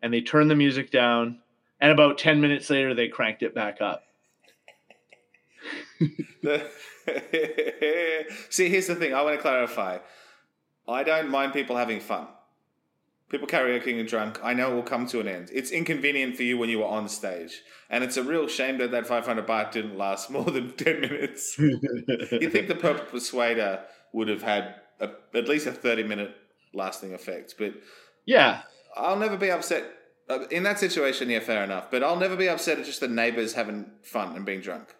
and they turned the music down and about 10 minutes later they cranked it back up. [laughs] See, here's the thing. I want to clarify. I don't mind people having fun. people karaokeing and drunk, I know it will come to an end. It's inconvenient for you when you were on stage. And it's a real shame that that 500 baht didn't last [laughs] more than 10 minutes. [laughs] you think the Purple Persuader would have had a, at least a 30 minute lasting effect. But yeah, I'll never be upset. Uh, in that situation, yeah, fair enough. But I'll never be upset at just the neighbors having fun and being drunk.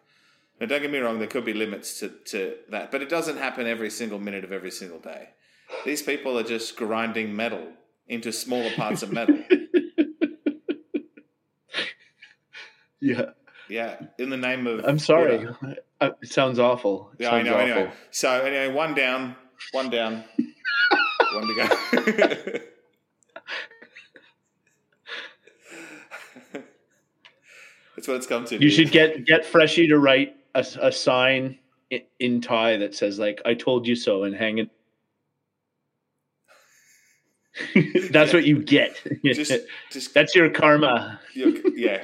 Now, don't get me wrong, there could be limits to, to that, but it doesn't happen every single minute of every single day. These people are just grinding metal into smaller parts of metal. [laughs] yeah. Yeah, in the name of. I'm sorry. Buddha. Uh, It sounds awful. It Yeah, I know. awful. Anyway, so anyway, one down, one down, one to go. [laughs] That's what it's come to. You dude. should get get Freshie to write a, a sign in, in Thai that says like "I told you so" and hang it. [laughs] That's what you get. just, just [laughs] That's your karma. yeah,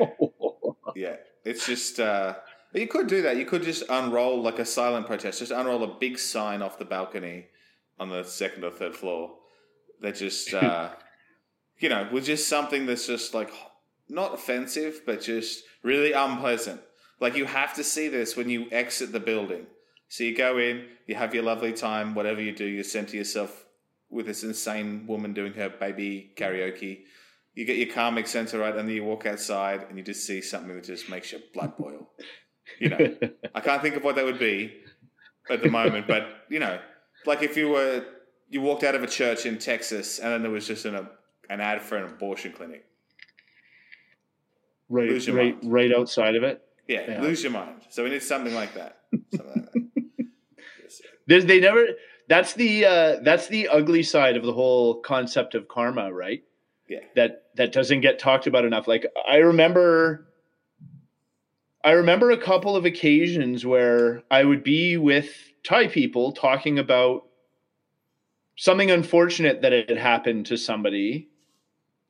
yeah. It's just uh, you could do that. You could just unroll like a silent protest. Just unroll a big sign off the balcony on the second or third floor. That just [laughs] uh, you know was just something that's just like not offensive, but just really unpleasant. Like you have to see this when you exit the building. So you go in, you have your lovely time, whatever you do, you center yourself with this insane woman doing her baby karaoke. You get your karmic center right, and then you walk outside and you just see something that just makes your blood boil. You know, [laughs] I can't think of what that would be at the moment, but you know, like if you were you walked out of a church in Texas and then there was just an an ad for an abortion clinic. right, Lose your right, mind. right outside of it. Yeah, Yeah. lose your mind. So we need something like that. Something like that. Yes. [laughs] There's, they never. That's the uh, that's the ugly side of the whole concept of karma, right? Yeah. That that doesn't get talked about enough. Like I remember, I remember a couple of occasions where I would be with Thai people talking about something unfortunate that had happened to somebody,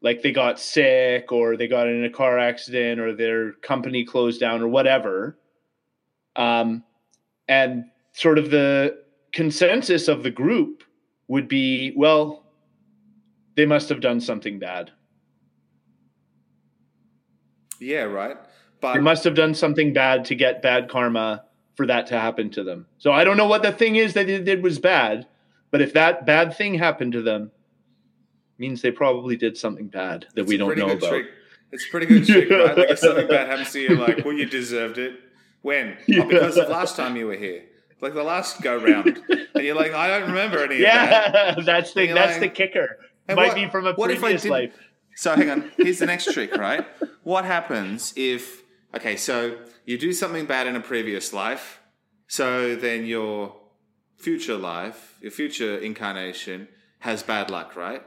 like they got sick or they got in a car accident or their company closed down or whatever. Um, and sort of the consensus of the group would be well they must have done something bad Yeah, right. They must have done something bad to get bad karma for that to happen to them so i don't know what the thing is that they did was bad but if that bad thing happened to them means they probably did something bad that it's we don't know about trick. It's a pretty good trick, right? Like if something bad happens to you, like, well, you deserved it. When? [laughs] Oh, because of last time you were here. Like the last go round. [laughs] And you're like, I don't remember any of that. yeah [laughs] that's the that's like- the kicker And might what- be from a what if I previous life So hang on. Here's the next trick, right? What happens if okay, so you do something bad in a previous life, so then your future life, your future incarnation has bad luck, right?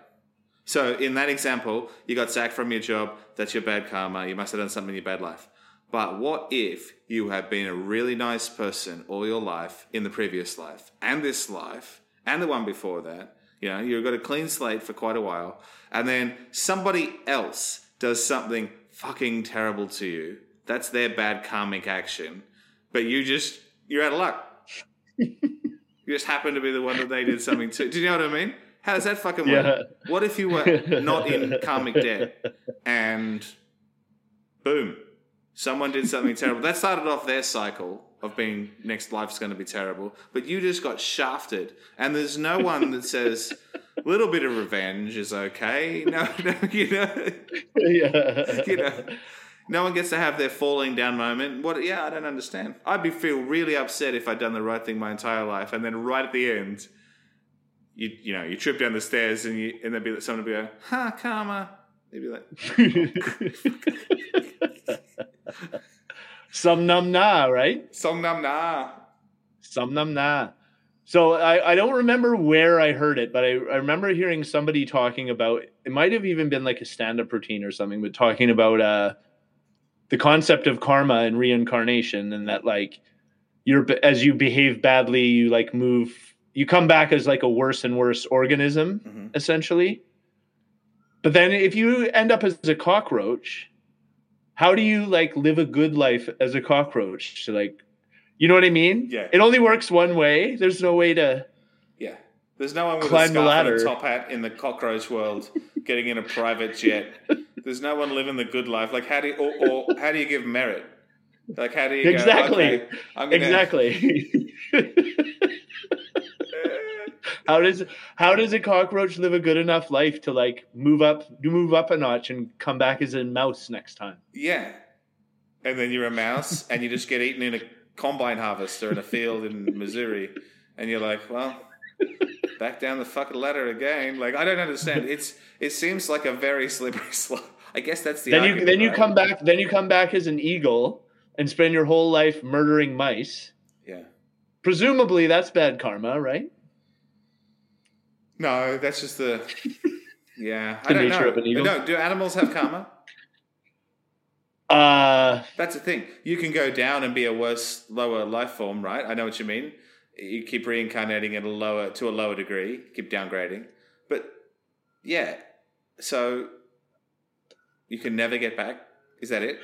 So in that example, you got sacked from your job, that's your bad karma, you must have done something in your bad life. But what if you have been a really nice person all your life in the previous life and this life and the one before that? You know, you've got a clean slate for quite a while, and then somebody else does something fucking terrible to you. That's their bad karmic action. But you just, you're out of luck. [laughs] you just happen to be the one that they did something to. Do you know what I mean? How does that fucking work? Yeah. What if you were not in [laughs] karmic debt and boom, someone did something terrible? That started off their cycle of being next life's going to be terrible, but you just got shafted, and there's no one that says a little bit of revenge is okay. [laughs] No, no, you know, yeah you know. No one gets to have their falling down moment. What? Yeah, I don't understand. I'd be feel really upset if I'd done the right thing my entire life, and then right at the end, you you know you trip down the stairs and you and there'd be someone would be like, "Ha, karma." They'd be like, Some num na, right? "Song nam na." Some num na. So I, I don't remember where I heard it, but I, I remember hearing somebody talking about it might have even been like a stand-up routine or something, but talking about uh the concept of karma and reincarnation and that like you're as you behave badly, you like move you come back as like a worse and worse organism, Mhm. essentially. But then if you end up as a cockroach, how do you like live a good life as a cockroach? To like, you know what I mean? Yeah. It only works one way. There's no way to. Yeah, There's no one with Climb a the scarf and a ladder. top hat in the cockroach world getting in a private jet. [laughs] There's no one living the good life. Like how do you, or, or how do you give merit? Like how do you go, Exactly. okay, I'm gonna, exactly. [laughs] how does how does a cockroach live a good enough life to like move up move up a notch and come back as a mouse next time? Yeah. And then you're a mouse [laughs] and you just get eaten in a combine harvester in a field in Missouri. And you're like, well, back down the fucking ladder again. Like, I don't understand. It's It seems like a very slippery [laughs] slope. I guess that's the then you then you right? come back then you come back as an eagle and spend your whole life murdering mice. Yeah. Presumably that's bad karma, right? No, that's just the. [laughs] Yeah. I The don't nature know. of an eagle. No, do animals have karma? [laughs] Uh That's the thing. You can go down and be a worse, lower life form, right? I know what you mean. You keep reincarnating at a lower to a lower degree, keep downgrading. But yeah, so you can never get back. Is that it?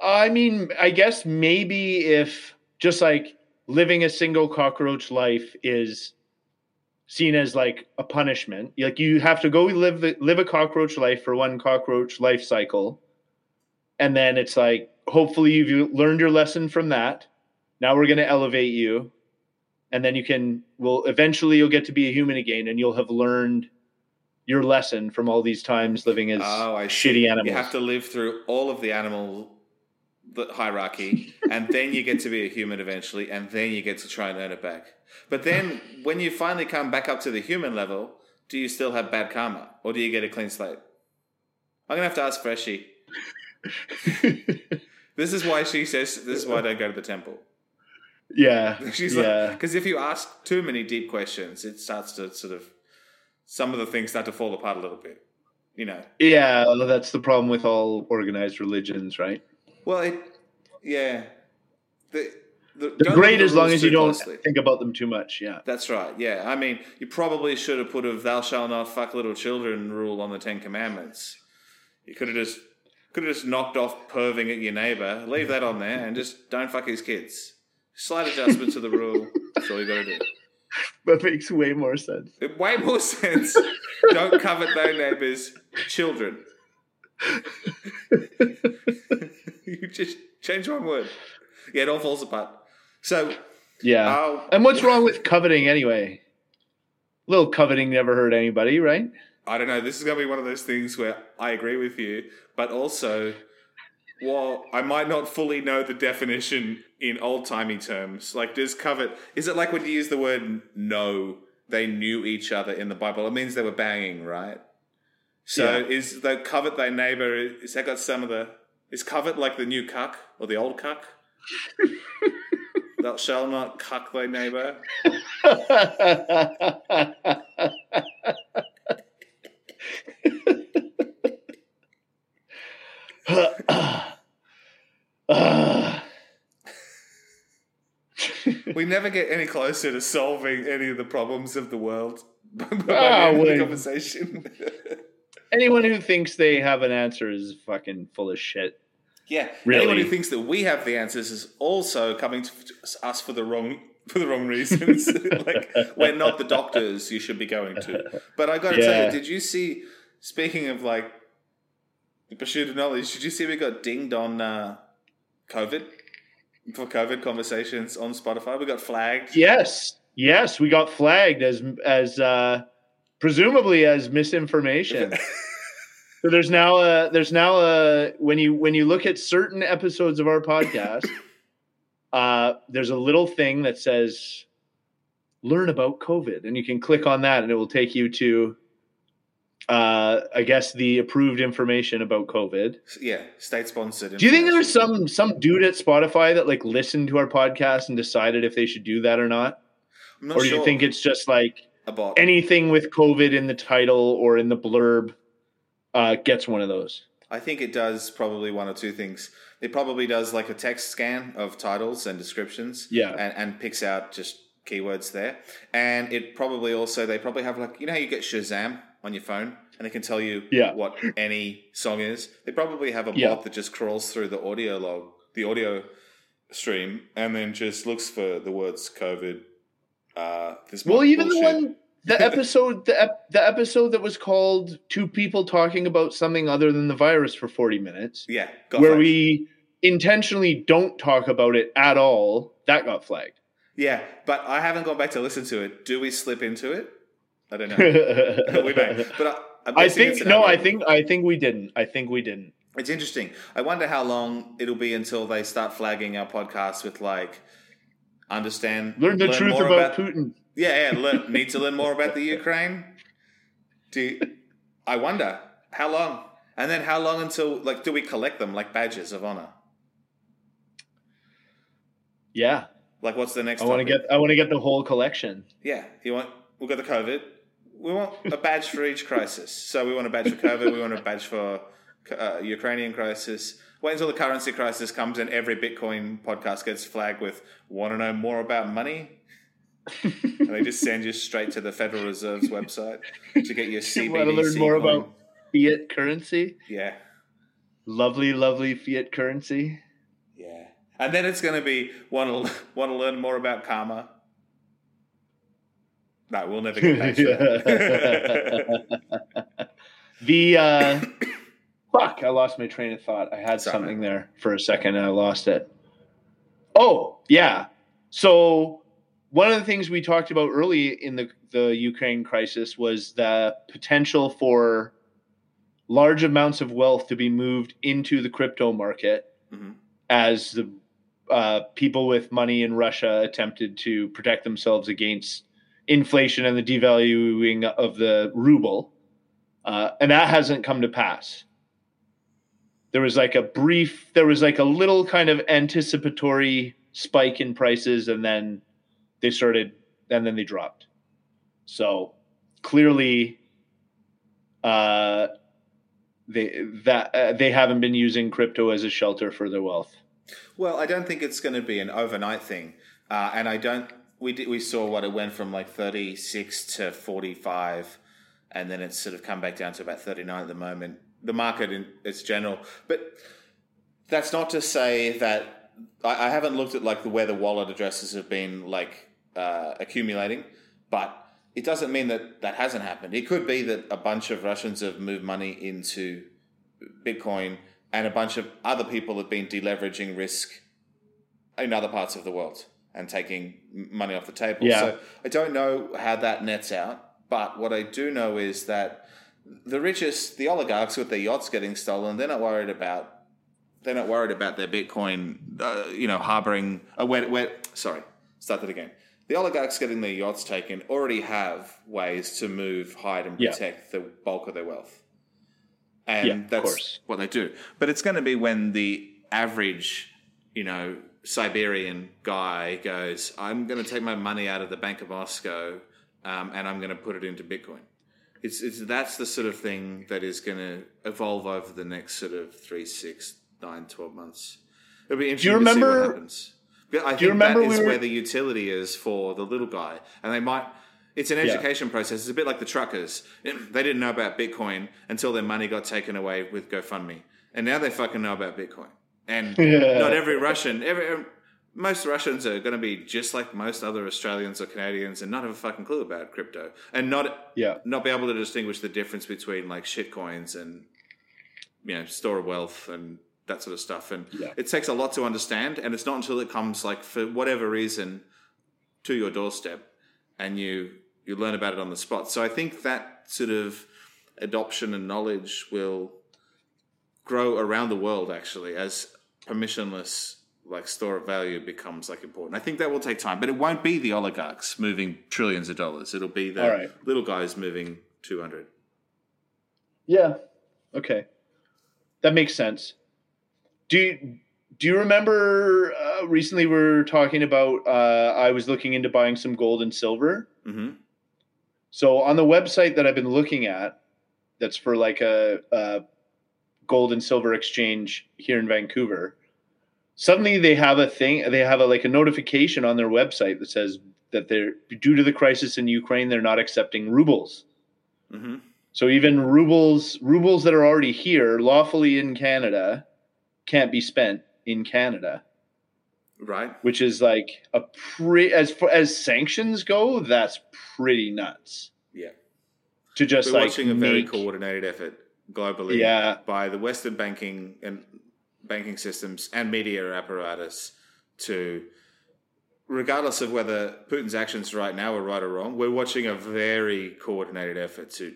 I mean, I guess maybe if just like living a single cockroach life is seen as like a punishment, like you have to go live live a cockroach life for one cockroach life cycle, and then it's like hopefully you've learned your lesson from that. Now we're going to elevate you, and then you can well eventually you'll get to be a human again, and you'll have learned your lesson from all these times living as Oh, I see. shitty animals. You have to live through all of the animal the hierarchy, [laughs] and then you get to be a human eventually, and then you get to try and earn it back. But then, when you finally come back up to the human level, do you still have bad karma, or do you get a clean slate? I'm gonna have to ask Freshie. [laughs] This is why she says. This is why I don't go to the temple. yeah, [laughs] She's yeah. like, because if you ask too many deep questions, it starts to sort of some of the things start to fall apart a little bit. You know. Yeah, that's the problem with all organized religions, right? Well, it, yeah. The, the, They're great as long as you don't closely. think about them too much. Yeah. That's right. Yeah, I mean, you probably should have put a "Thou shalt not fuck little children" rule on the Ten Commandments. You could have just could have just knocked off perving at your neighbor. Leave that on there, and just don't fuck his kids. Slight adjustment to the rule. That's all you got to do. [laughs] That makes way more sense. Way more sense. don't covet thy neighbor's children. [laughs] you just change one word. Yeah, it all falls apart. So, Yeah. uh, and what's wrong with coveting anyway? A little coveting never hurt anybody, right? I don't know. This is going to be one of those things where I agree with you, but also, while I might not fully know the definition in old timey terms, like does covet, is it like when you use the word know, they knew each other in the Bible? It means they were banging, right? So Yeah. is the covet thy neighbor, is that got some of the, is covet like the new cuck or the old cuck? [laughs] Thou shalt not cuck thy neighbor. [laughs] We never get any closer to solving any of the problems of the world [laughs] by the Ah, the conversation. Anyone who thinks they have an answer is fucking full of shit. yeah, Really? anyone who thinks that we have the answers is also coming to us for the wrong for the wrong reasons. [laughs] like we're not the doctors you should be going to. But I got to tell you, did you see? Speaking of like the pursuit of knowledge, did you see we got dinged on uh, COVID for COVID conversations on Spotify? We got flagged. Yes, yes, we got flagged as as uh, presumably as misinformation. [laughs] so there's now a there's now a when you when you look at certain episodes of our podcast, [laughs] uh, there's a little thing that says learn about COVID, and you can click on that, and it will take you to. Uh, I guess the approved information about COVID. yeah, state sponsored. Do you think there's some some dude at Spotify that like listened to our podcast and decided if they should do that or not? I'm not or do sure you think it's just like anything with COVID in the title or in the blurb uh, gets one of those? I think it does probably one or two things. It probably does like a text scan of titles and descriptions. Yeah. And, and picks out just keywords there. And it probably also, they probably have like, you know how you get Shazam on your phone and it can tell you Yeah. what any song is? They probably have a Yeah. bot that just crawls through the audio log, the audio stream, and then just looks for the words COVID Uh, this Well, even the one the [laughs] episode the ep- the episode that was called two people talking about something other than the virus for 40 minutes yeah, where flagged. we intentionally don't talk about it at all that got flagged yeah, but I haven't gone back to listen to it. Do we slip into it? I don't know. [laughs] we may, but I, I'm I it's think no I think I think we didn't I think we didn't It's interesting. I wonder how long it'll be until they start flagging our podcast with like understand learn the truth more about, Putin Yeah, yeah. Learn, [laughs] need to learn more about the Ukraine. Do you- I wonder how long, and then how long until like do we collect them like badges of honor? yeah Like what's the next? I want to get I want to get the whole collection Yeah, you want? We've got the COVID. We want a badge for each crisis. So we want a badge for COVID. we want a badge for uh, Ukrainian crisis. Wait until the currency crisis comes and every Bitcoin podcast gets flagged with "Want to know more about money?" and they just send you straight to the Federal Reserve's website to get your [laughs] You CBDC. want to learn more coin. about fiat currency Yeah, lovely lovely fiat currency yeah. And then it's going to be want to want to learn more about karma. No, we'll never get back to that. [laughs] the uh [coughs] fuck i lost my train of thought i had Sorry, something there for a second and i lost it oh yeah so one of the things we talked about early in the the ukraine crisis was the potential for large amounts of wealth to be moved into the crypto market Mhm. as the uh, people with money in russia attempted to protect themselves against inflation and the devaluing of the ruble, uh, and that hasn't come to pass. There was like a brief, there was like a little kind of anticipatory spike in prices, and then they started, and then they dropped. So clearly, uh, they that uh, they haven't been using crypto as a shelter for their wealth. Well, I don't think it's going to be an overnight thing, uh, and I don't. We did, we saw what it went from like thirty six to forty five, and then it's sort of come back down to about thirty nine at the moment. The market in its general, but that's not to say that I, I haven't looked at like the where the wallet addresses have been like uh, accumulating, but it doesn't mean that that hasn't happened. It could be that a bunch of Russians have moved money into Bitcoin, and a bunch of other people have been deleveraging risk in other parts of the world and taking money off the table. Yeah. So I don't know how that nets out, but what I do know is that the richest, the oligarchs with their yachts getting stolen, they're not worried about. They're not worried about their Bitcoin, uh, you know, harboring. Uh, where, where, sorry, start that again. The oligarchs getting their yachts taken already have ways to move, hide, and Yeah. protect the bulk of their wealth and Yeah, that's what they do. But it's going to be when the average, you know, Siberian guy goes, "I'm going to take my money out of the Bank of Moscow, um, and I'm going to put it into Bitcoin." It's, it's that's the sort of thing that is going to evolve over the next sort of three, six, nine, twelve months. It'll be interesting to see what happens. But I think you remember that is we were- where the utility is for the little guy, and they might. It's an education process. It's a bit like the truckers. [clears throat] They didn't know about Bitcoin until their money got taken away with GoFundMe, and now they fucking know about Bitcoin. And [laughs] Yeah. not every Russian, every most Russians are going to be just like most other Australians or Canadians, and not have a fucking clue about crypto, and not Yeah. not be able to distinguish the difference between like shit coins and you know store of wealth and that sort of stuff. And Yeah. it takes a lot to understand, and it's not until it comes like for whatever reason to your doorstep and you you learn about it on the spot. So I think that sort of adoption and knowledge will grow around the world actually as permissionless like store of value becomes like important. I think that will take time, but it won't be the oligarchs moving trillions of dollars. It'll be the right. little guys moving 200. Yeah. Okay. That makes sense. Do you, do you remember uh, recently we were talking about uh, I was looking into buying some gold and silver. Mhm. So on the website that I've been looking at, that's for like a, a gold and silver exchange here in Vancouver. Suddenly they have a thing. They have a like a notification on their website that says that they're due to the crisis in Ukraine, they're not accepting rubles. Mhm. So even rubles rubles that are already here lawfully in Canada can't be spent in Canada. Right. which is like a pre as far as sanctions go, that's pretty nuts. Yeah. To just We're like watching a very make- coordinated effort globally Yeah. by the Western banking and banking systems and media apparatus to, regardless of whether Putin's actions right now are right or wrong, we're watching a very coordinated effort to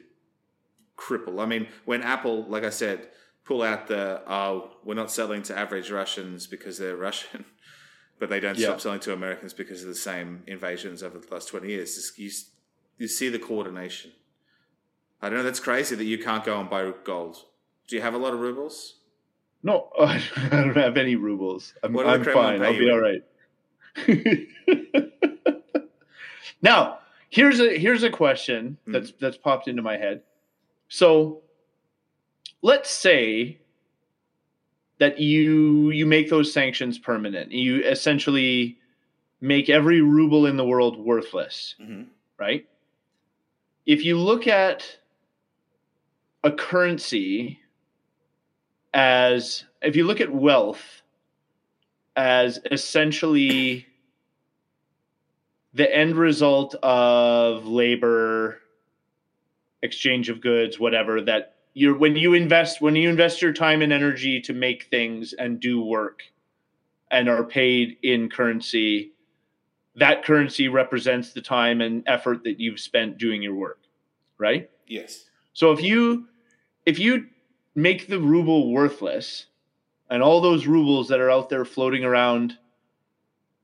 cripple. I mean, when Apple, like I said, pull out the oh, we're not selling to average Russians because they're Russian, [laughs] but they don't Yeah. stop selling to Americans because of the same invasions over the last twenty years. You, you see the coordination. I don't know. That's crazy that you can't go and buy gold. Do you have a lot of rubles? No, [laughs] I don't have any rubles. I'm, What do the I'm fine. I'll be all right. [laughs] now, here's a here's a question Hmm. that's that's popped into my head. So, let's say that you you make those sanctions permanent. You essentially make every ruble in the world worthless, Mm-hmm. right? If you look at a currency as if you look at wealth as essentially the end result of labor exchange of goods whatever that you're when you invest when you invest your time and energy to make things and do work and are paid in currency that currency represents the time and effort that you've spent doing your work right Yes. so if you if you make the ruble worthless and all those rubles that are out there floating around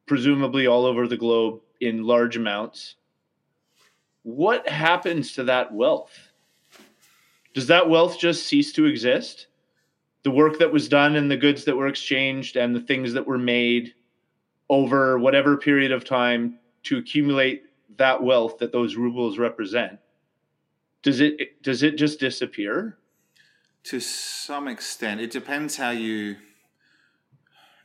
presumably all over the globe in large amounts what happens to that wealth? Does that wealth just cease to exist? The work that was done and the goods that were exchanged and the things that were made over whatever period of time to accumulate that wealth that those rubles represent does it does it just disappear To some extent, it depends how you.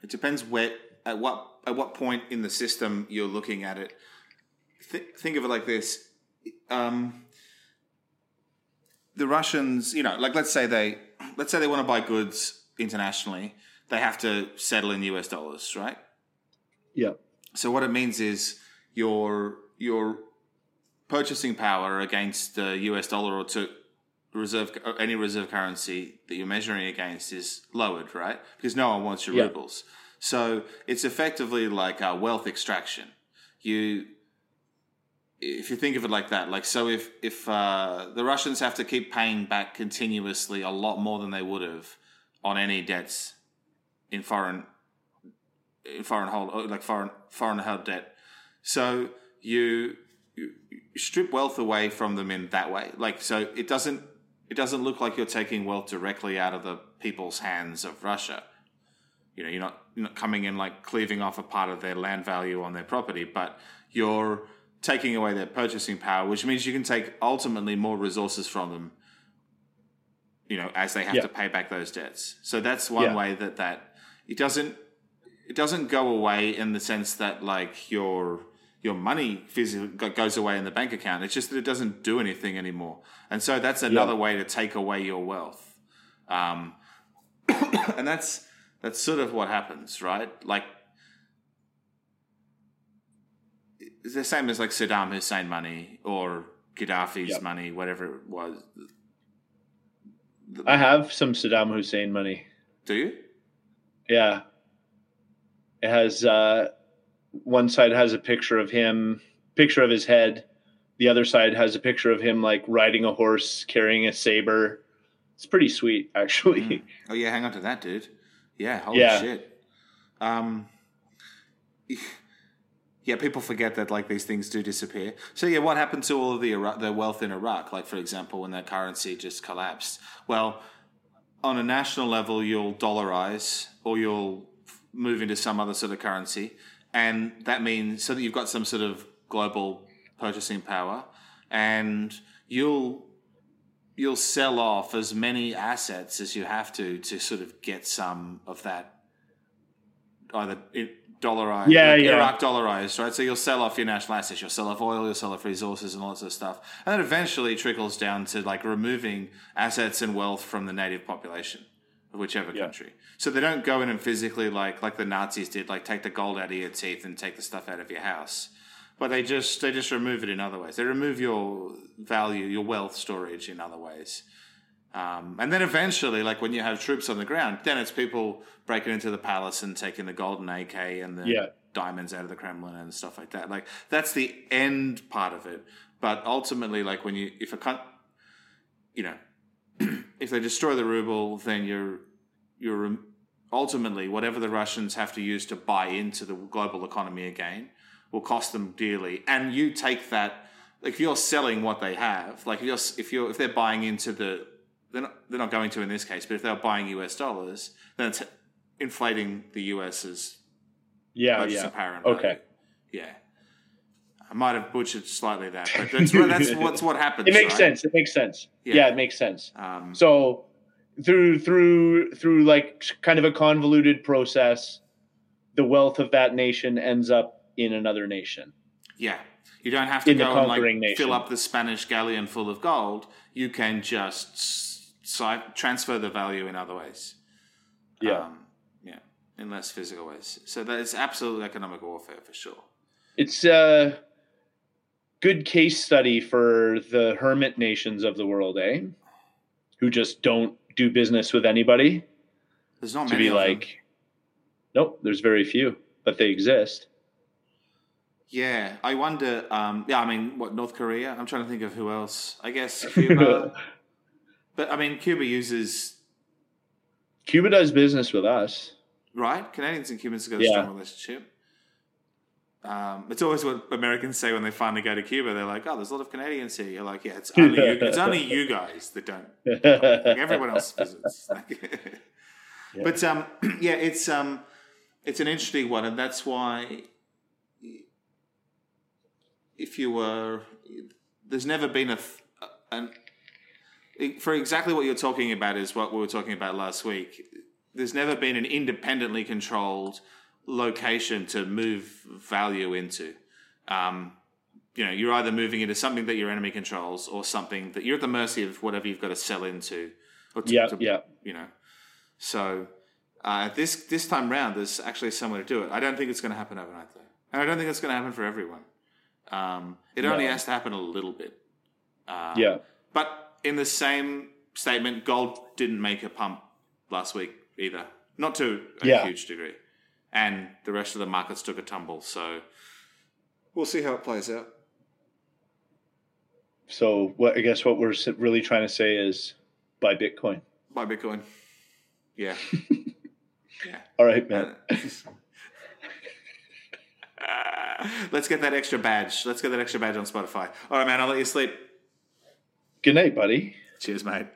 It depends where at what at what point in the system you're looking at it. Th- think of it like this: um, the Russians, you know, like let's say they let's say they want to buy goods internationally, they have to settle in US dollars, right? yeah So what it means is your your purchasing power against the US dollar or to reserve any reserve currency that you're measuring against is lowered, right? Because no one wants your Yeah. rubles. So it's effectively like a wealth extraction. You if you think of it like that, like so if if uh, the Russians have to keep paying back continuously a lot more than they would have on any debts in foreign in foreign hold like foreign foreign held debt. So you, you you strip wealth away from them in that way. Like so it doesn't it doesn't look like you're taking wealth directly out of the people's hands of Russia. You know, you're not you're not coming in like cleaving off a part of their land value on their property, but you're taking away their purchasing power, which means you can take ultimately more resources from them. You know, as they have Yeah. to pay back those debts. So that's one Yeah. way that that it doesn't it doesn't go away in the sense that like your your money physically goes away in the bank account. It's just that it doesn't do anything anymore, and so that's another way to take away your wealth. Um, [coughs] and that's that's sort of what happens, right? Like it's the same as like Saddam Hussein money or Gaddafi's Yep. money, whatever it was. i have some saddam hussein money Do you? yeah it has uh one side has a picture of him picture of his head the other side has a picture of him like riding a horse carrying a saber it's pretty sweet [laughs] actually Mm. Oh yeah, hang on to that, dude. Yeah, holy Yeah. shit. Um, yeah, people forget that like these things do disappear. So yeah, what happened to all of the Iraq, the wealth in Iraq? Like for example, when their currency just collapsed. Well, on a national level, you'll dollarize or you'll move into some other sort of currency, and that means so that you've got some sort of global purchasing power, and you'll you'll sell off as many assets as you have to to sort of get some of that either it- dollarized, Yeah, like yeah. Iraq dollarized, right? So you'll sell off your national assets, you'll sell off oil, you'll sell off resources and all that sort of stuff, and then eventually trickles down to like removing assets and wealth from the native population whichever Yeah. country. So they don't go in and physically like like the Nazis did, like take the gold out of your teeth and take the stuff out of your house. But they just they just remove it in other ways. They remove your value, your wealth storage in other ways. Um, and then eventually, like when you have troops on the ground, then it's people breaking into the palace and taking the golden AK and the Yeah. diamonds out of the Kremlin and stuff like that. Like that's the end part of it. But ultimately, like when you if a you know, [clears throat] if they destroy the ruble, then you're you're ultimately whatever the Russians have to use to buy into the global economy again will cost them dearly. And you take that like if you're selling what they have, like if you're if you're if they're buying into the they're not, they're not going to in this case, but if they're buying US dollars, then it's inflating the US's Yeah, yeah. power. Okay. value. Yeah. I might have butchered slightly that, but [laughs] that's what, that's what's what happens. It makes right? sense. It makes sense. Yeah. Yeah, it makes sense. Um, So through through through like kind of a convoluted process, the wealth of that nation ends up in another nation. Yeah. You don't have to In go and like nation. fill up the Spanish galleon full of gold. You can just transfer the value in other ways. Um, yeah. In less physical ways. So that is absolute economic warfare for sure. it's a good case study for the hermit nations of the world, eh? Who just don't do business with anybody. There's not To many be of them. like, nope, there's very few, but they exist. Yeah, I wonder. Um, yeah, I mean, what North Korea? I'm trying to think of who else. I guess [laughs] Cuba. but I mean, Cuba uses Cuba does business with us. right. Canadians and Cubans have got a Yeah. strong relationship. Um, it's always what Americans say when they finally go to Cuba. They're like, "Oh, there's a lot of Canadians here." You're like, "Yeah, it's only you, it's only you guys that don't. Like [laughs] everyone else visits." [laughs] But um, [clears throat] yeah, it's um, it's an interesting one, and that's why if you were, there's never been a an for exactly what you're talking about is what we were talking about last week. There's never been an independently controlled location to move value into. Um, you know, you're either moving into something that your enemy controls or something that you're at the mercy of whatever you've got to sell into. Or to, yeah, to- yeah. you know. So uh, this this time round, there's actually somewhere to do it. I don't think it's going to happen overnight, though, and I don't think it's going to happen for everyone. Um, it only No. has to happen a little bit. Uh, Yeah. But in the same statement, gold didn't make a pump last week either, not to a Yeah. huge degree, and the rest of the markets took a tumble. So we'll see how it plays out. So what I guess what we're really trying to say is buy Bitcoin. Buy Bitcoin. Yeah. [laughs] yeah. All right, man. Uh, [laughs] let's get that extra badge. Let's get that extra badge on Spotify. All right, man. I'll let you sleep. Good night, buddy. Cheers, mate.